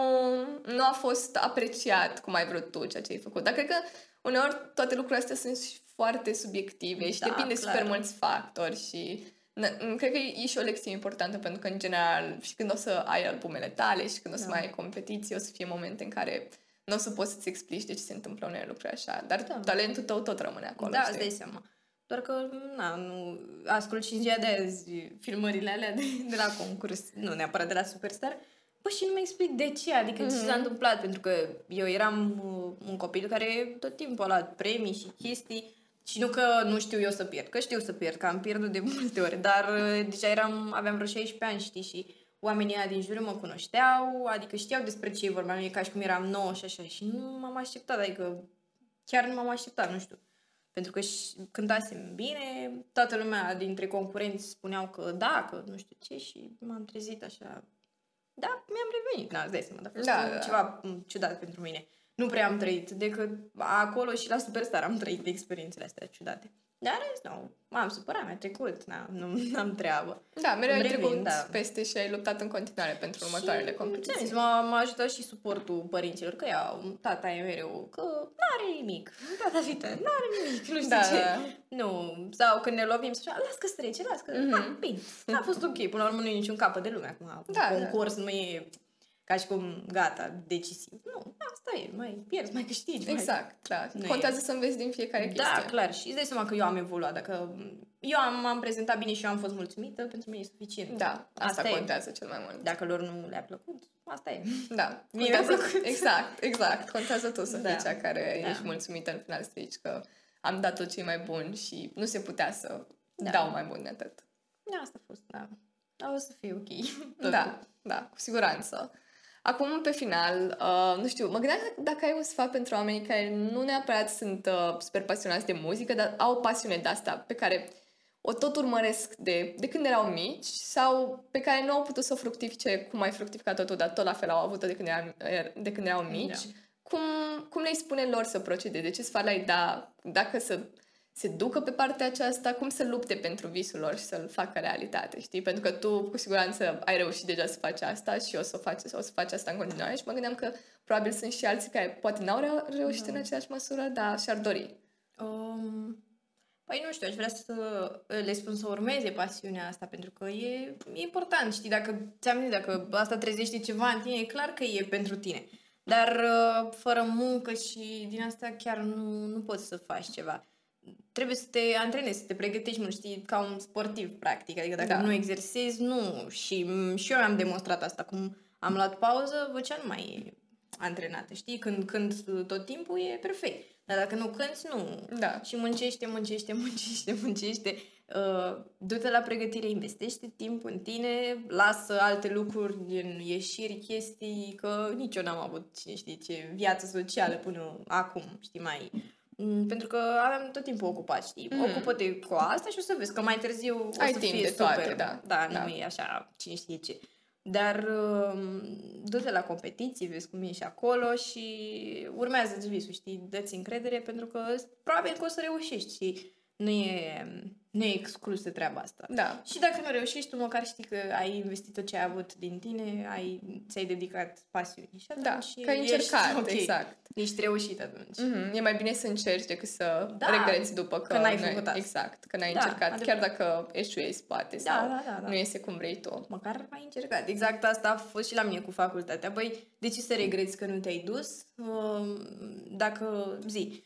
nu a fost apreciat cum ai vrut tu ceea ce ai făcut. Dar cred că uneori toate lucrurile astea sunt și foarte subiective și Da, depind de clar. super mulți factori și n- cred că e și o lecție importantă pentru că în general și când o să ai albumele tale și când o să Da. mai ai competiții o să fie momente în care nu o să poți să-ți explici de ce se întâmplă unele lucruri așa, dar Da. talentul tău tot rămâne acolo. da, știi? îți dai seama. Doar că, na, nu, ascult și în ziua de azi filmările alea de, de la concurs, nu neapărat de la Superstar, Bă, și nu mi explic de ce, adică ce s-a întâmplat, pentru că eu eram uh, un copil care tot timpul a luat premii și chestii și nu că nu știu eu să pierd, că știu să pierd, că am pierdut de multe ori, dar uh, deja eram, aveam vreo 16 ani, știi, și oamenii ăia din jur mă cunoșteau, adică știau despre ce e vorba, nu e ca și cum eram nouă și așa, și nu m-am așteptat, adică chiar nu m-am așteptat, nu știu. Pentru că și cântasem bine, toată lumea dintre concurenți spuneau că da, că nu știu ce și m-am trezit așa. Da, mi-am revenit, na, îți dai seama, dar a fost Da, da, da. ceva m, ciudat pentru mine. Nu prea am trăit, decât acolo și la Superstar am trăit experiențele astea ciudate. Dar în rest, nu, m-am supărat, mi-a trecut, na, nu am treabă. Da, mereu ai Îmi revin, trecut da. peste și ai luptat în continuare pentru următoarele Și, competiții. ți-am zis, m-a, m-a ajutat și suportul părinților, că iau, tata e mereu, că n-are nimic, tata Vita, n-are nimic, nu știu Da, ce. da. Nu, sau când ne lovim, și așa, las că strece, las că, Mhm. mm-hmm. bine, a fost ok, până la urmă nu e niciun capăt de lume acum, Da, da, concurs nu e ca și cum gata, decisiv. Nu, asta e, mai pierzi, mai câștigi. Mai... Exact, clar. Nu e. Contează să înveți din fiecare chestie. Da, clar. Și îți dai seama că eu am evoluat. Dacă eu am, am prezentat bine și eu am fost mulțumită, pentru mine e suficient. Da, asta, Asta e. contează cel mai mult. Dacă lor nu le-a plăcut, asta e. Da. Mie mi-a Contează- plăcut. Exact, exact. Contează tu să fii Da. cea care Da. ești mulțumită în final să zici că am dat tot ce e mai bun și nu se putea să Da. dau mai bun de atât. Da, asta a fost, da. Da, o să fie ok. Da, da, cu siguranță. Acum, pe final, uh, nu știu, mă gândeam dacă ai un sfat pentru oamenii care nu neapărat sunt uh, super pasionați de muzică, dar au o pasiune de asta pe care o tot urmăresc de, de când erau mici sau pe care nu au putut să o fructifice cum ai fructificat-o tu, dar tot la fel au avut-o de când, eram, er- de când erau mici. Da. Cum, cum le-ai spune lor să procede? De ce sfat le-ai da? Dacă să se ducă pe partea aceasta, cum să lupte pentru visul lor și să-l facă realitate, știi? Pentru că tu, cu siguranță, ai reușit deja să faci asta și o să faci, o să faci asta în continuare și mă gândeam că probabil sunt și alții care poate n-au reu- reușit în aceeași măsură, dar și-ar dori. Um, păi nu știu, aș vrea să le spun să urmeze pasiunea asta, pentru că e, e important, știi, dacă ți-am zis, dacă asta trezește ceva în tine, e clar că e pentru tine. Dar uh, fără muncă și din asta chiar nu, nu poți să faci ceva. Trebuie să te antrenezi, să te pregătești mult, știi, ca un sportiv, practic. Adică dacă Da. nu exersezi, nu. Și, și eu am demonstrat asta. Cum am luat pauză, vocea nu mai e antrenată, știi? Când cânt tot timpul e perfect. Dar dacă nu cânti, nu. Da. Și muncește, muncește, muncește, muncește. Uh, du-te la pregătire, investește timp în tine, lasă alte lucruri din ieșiri, chestii, că nici eu n-am avut, cine știe ce, viață socială până acum, știi, mai... Mm, Pentru că aveam tot timpul ocupat, știi? Mhm. Mm. Ocupă-te cu asta și o să vezi că mai târziu o Ai să timp fie de toate, super. da. Da, Da. nu e așa, cine știe ce. Dar um, du-te la competiții, vezi cum e și acolo și urmează-ți visul, știi? Dă-ți încredere pentru că probabil că o să reușești și nu e, nu e exclusă treaba asta. Da. Și dacă nu reușești, tu măcar știi că ai investit tot ce ai avut din tine, ai, ți-ai dedicat pasiuni. Și Da, atunci că ai ești încercat, ok. exact. Ești reușit atunci. Mhm, E mai bine să încerci decât să Da, regreți după că, că n-ai n-ai- făcut asta. Exact, că n-ai Da, încercat, adevărat. chiar dacă eșuezi poate Da, sau da, da, da. nu iese cum vrei tu. Măcar ai încercat. Exact asta a fost și la mine cu facultatea. Băi, de ce să regreți că nu te-ai dus? Um, Dacă, zi,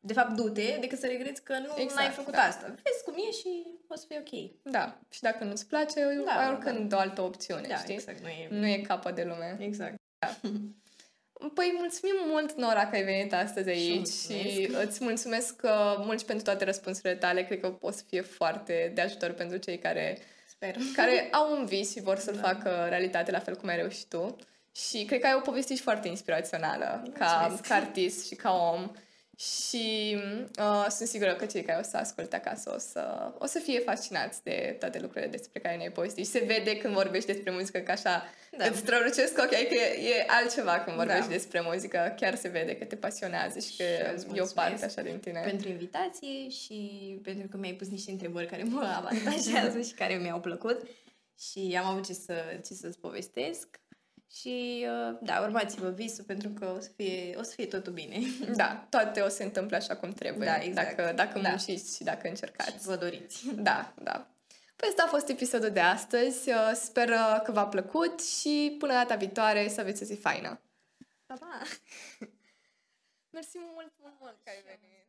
de fapt, du-te, decât să regreți că nu Exact, ai făcut da. asta. Vezi cum e și o să fie ok. Da, și dacă nu-ți place, Da, ai da, oricând o altă opțiune, Da, știi? exact. Nu e... Nu e capăt de lume. Exact. Păi mulțumim mult, Nora, că ai venit astăzi aici și, mulțumesc. îți mulțumesc uh, mult și pentru toate răspunsurile tale. Cred că o să fie foarte de ajutor pentru cei care, Sper. care au un vis și vor să-l Da. facă realitate la fel cum ai reușit tu. Și cred că ai o poveste și foarte inspirațională ca, Mulțumesc. ca artist și ca om. Și uh, sunt sigură că cei care o să asculte acasă o să, o să fie fascinați de toate lucrurile despre care ne-ai povestit. Și se vede când vorbești despre muzică că așa Da. îți strălucesc ochii, adică e, e altceva când vorbești Da. despre muzică. Chiar se vede că te pasionează și că Și îți e o mulțumesc parte așa din tine. Pentru invitație și pentru că mi-ai pus niște întrebări care mă avantajează și care mi-au plăcut. Și am avut ce, să, ce să-ți povestesc. Și uh, da, urmați-vă visul pentru că o să fie, o să fie totul bine. Da, toate o să se întâmple așa cum trebuie. Da, exact. Dacă, dacă Da. munciți și dacă încercați. Și vă doriți. Da, da. Păi ăsta a fost episodul de astăzi. Uh, Sper uh, că v-a plăcut și până data viitoare să aveți o zi faină. Pa, pa! Mersi mult, mult, mult că ai venit.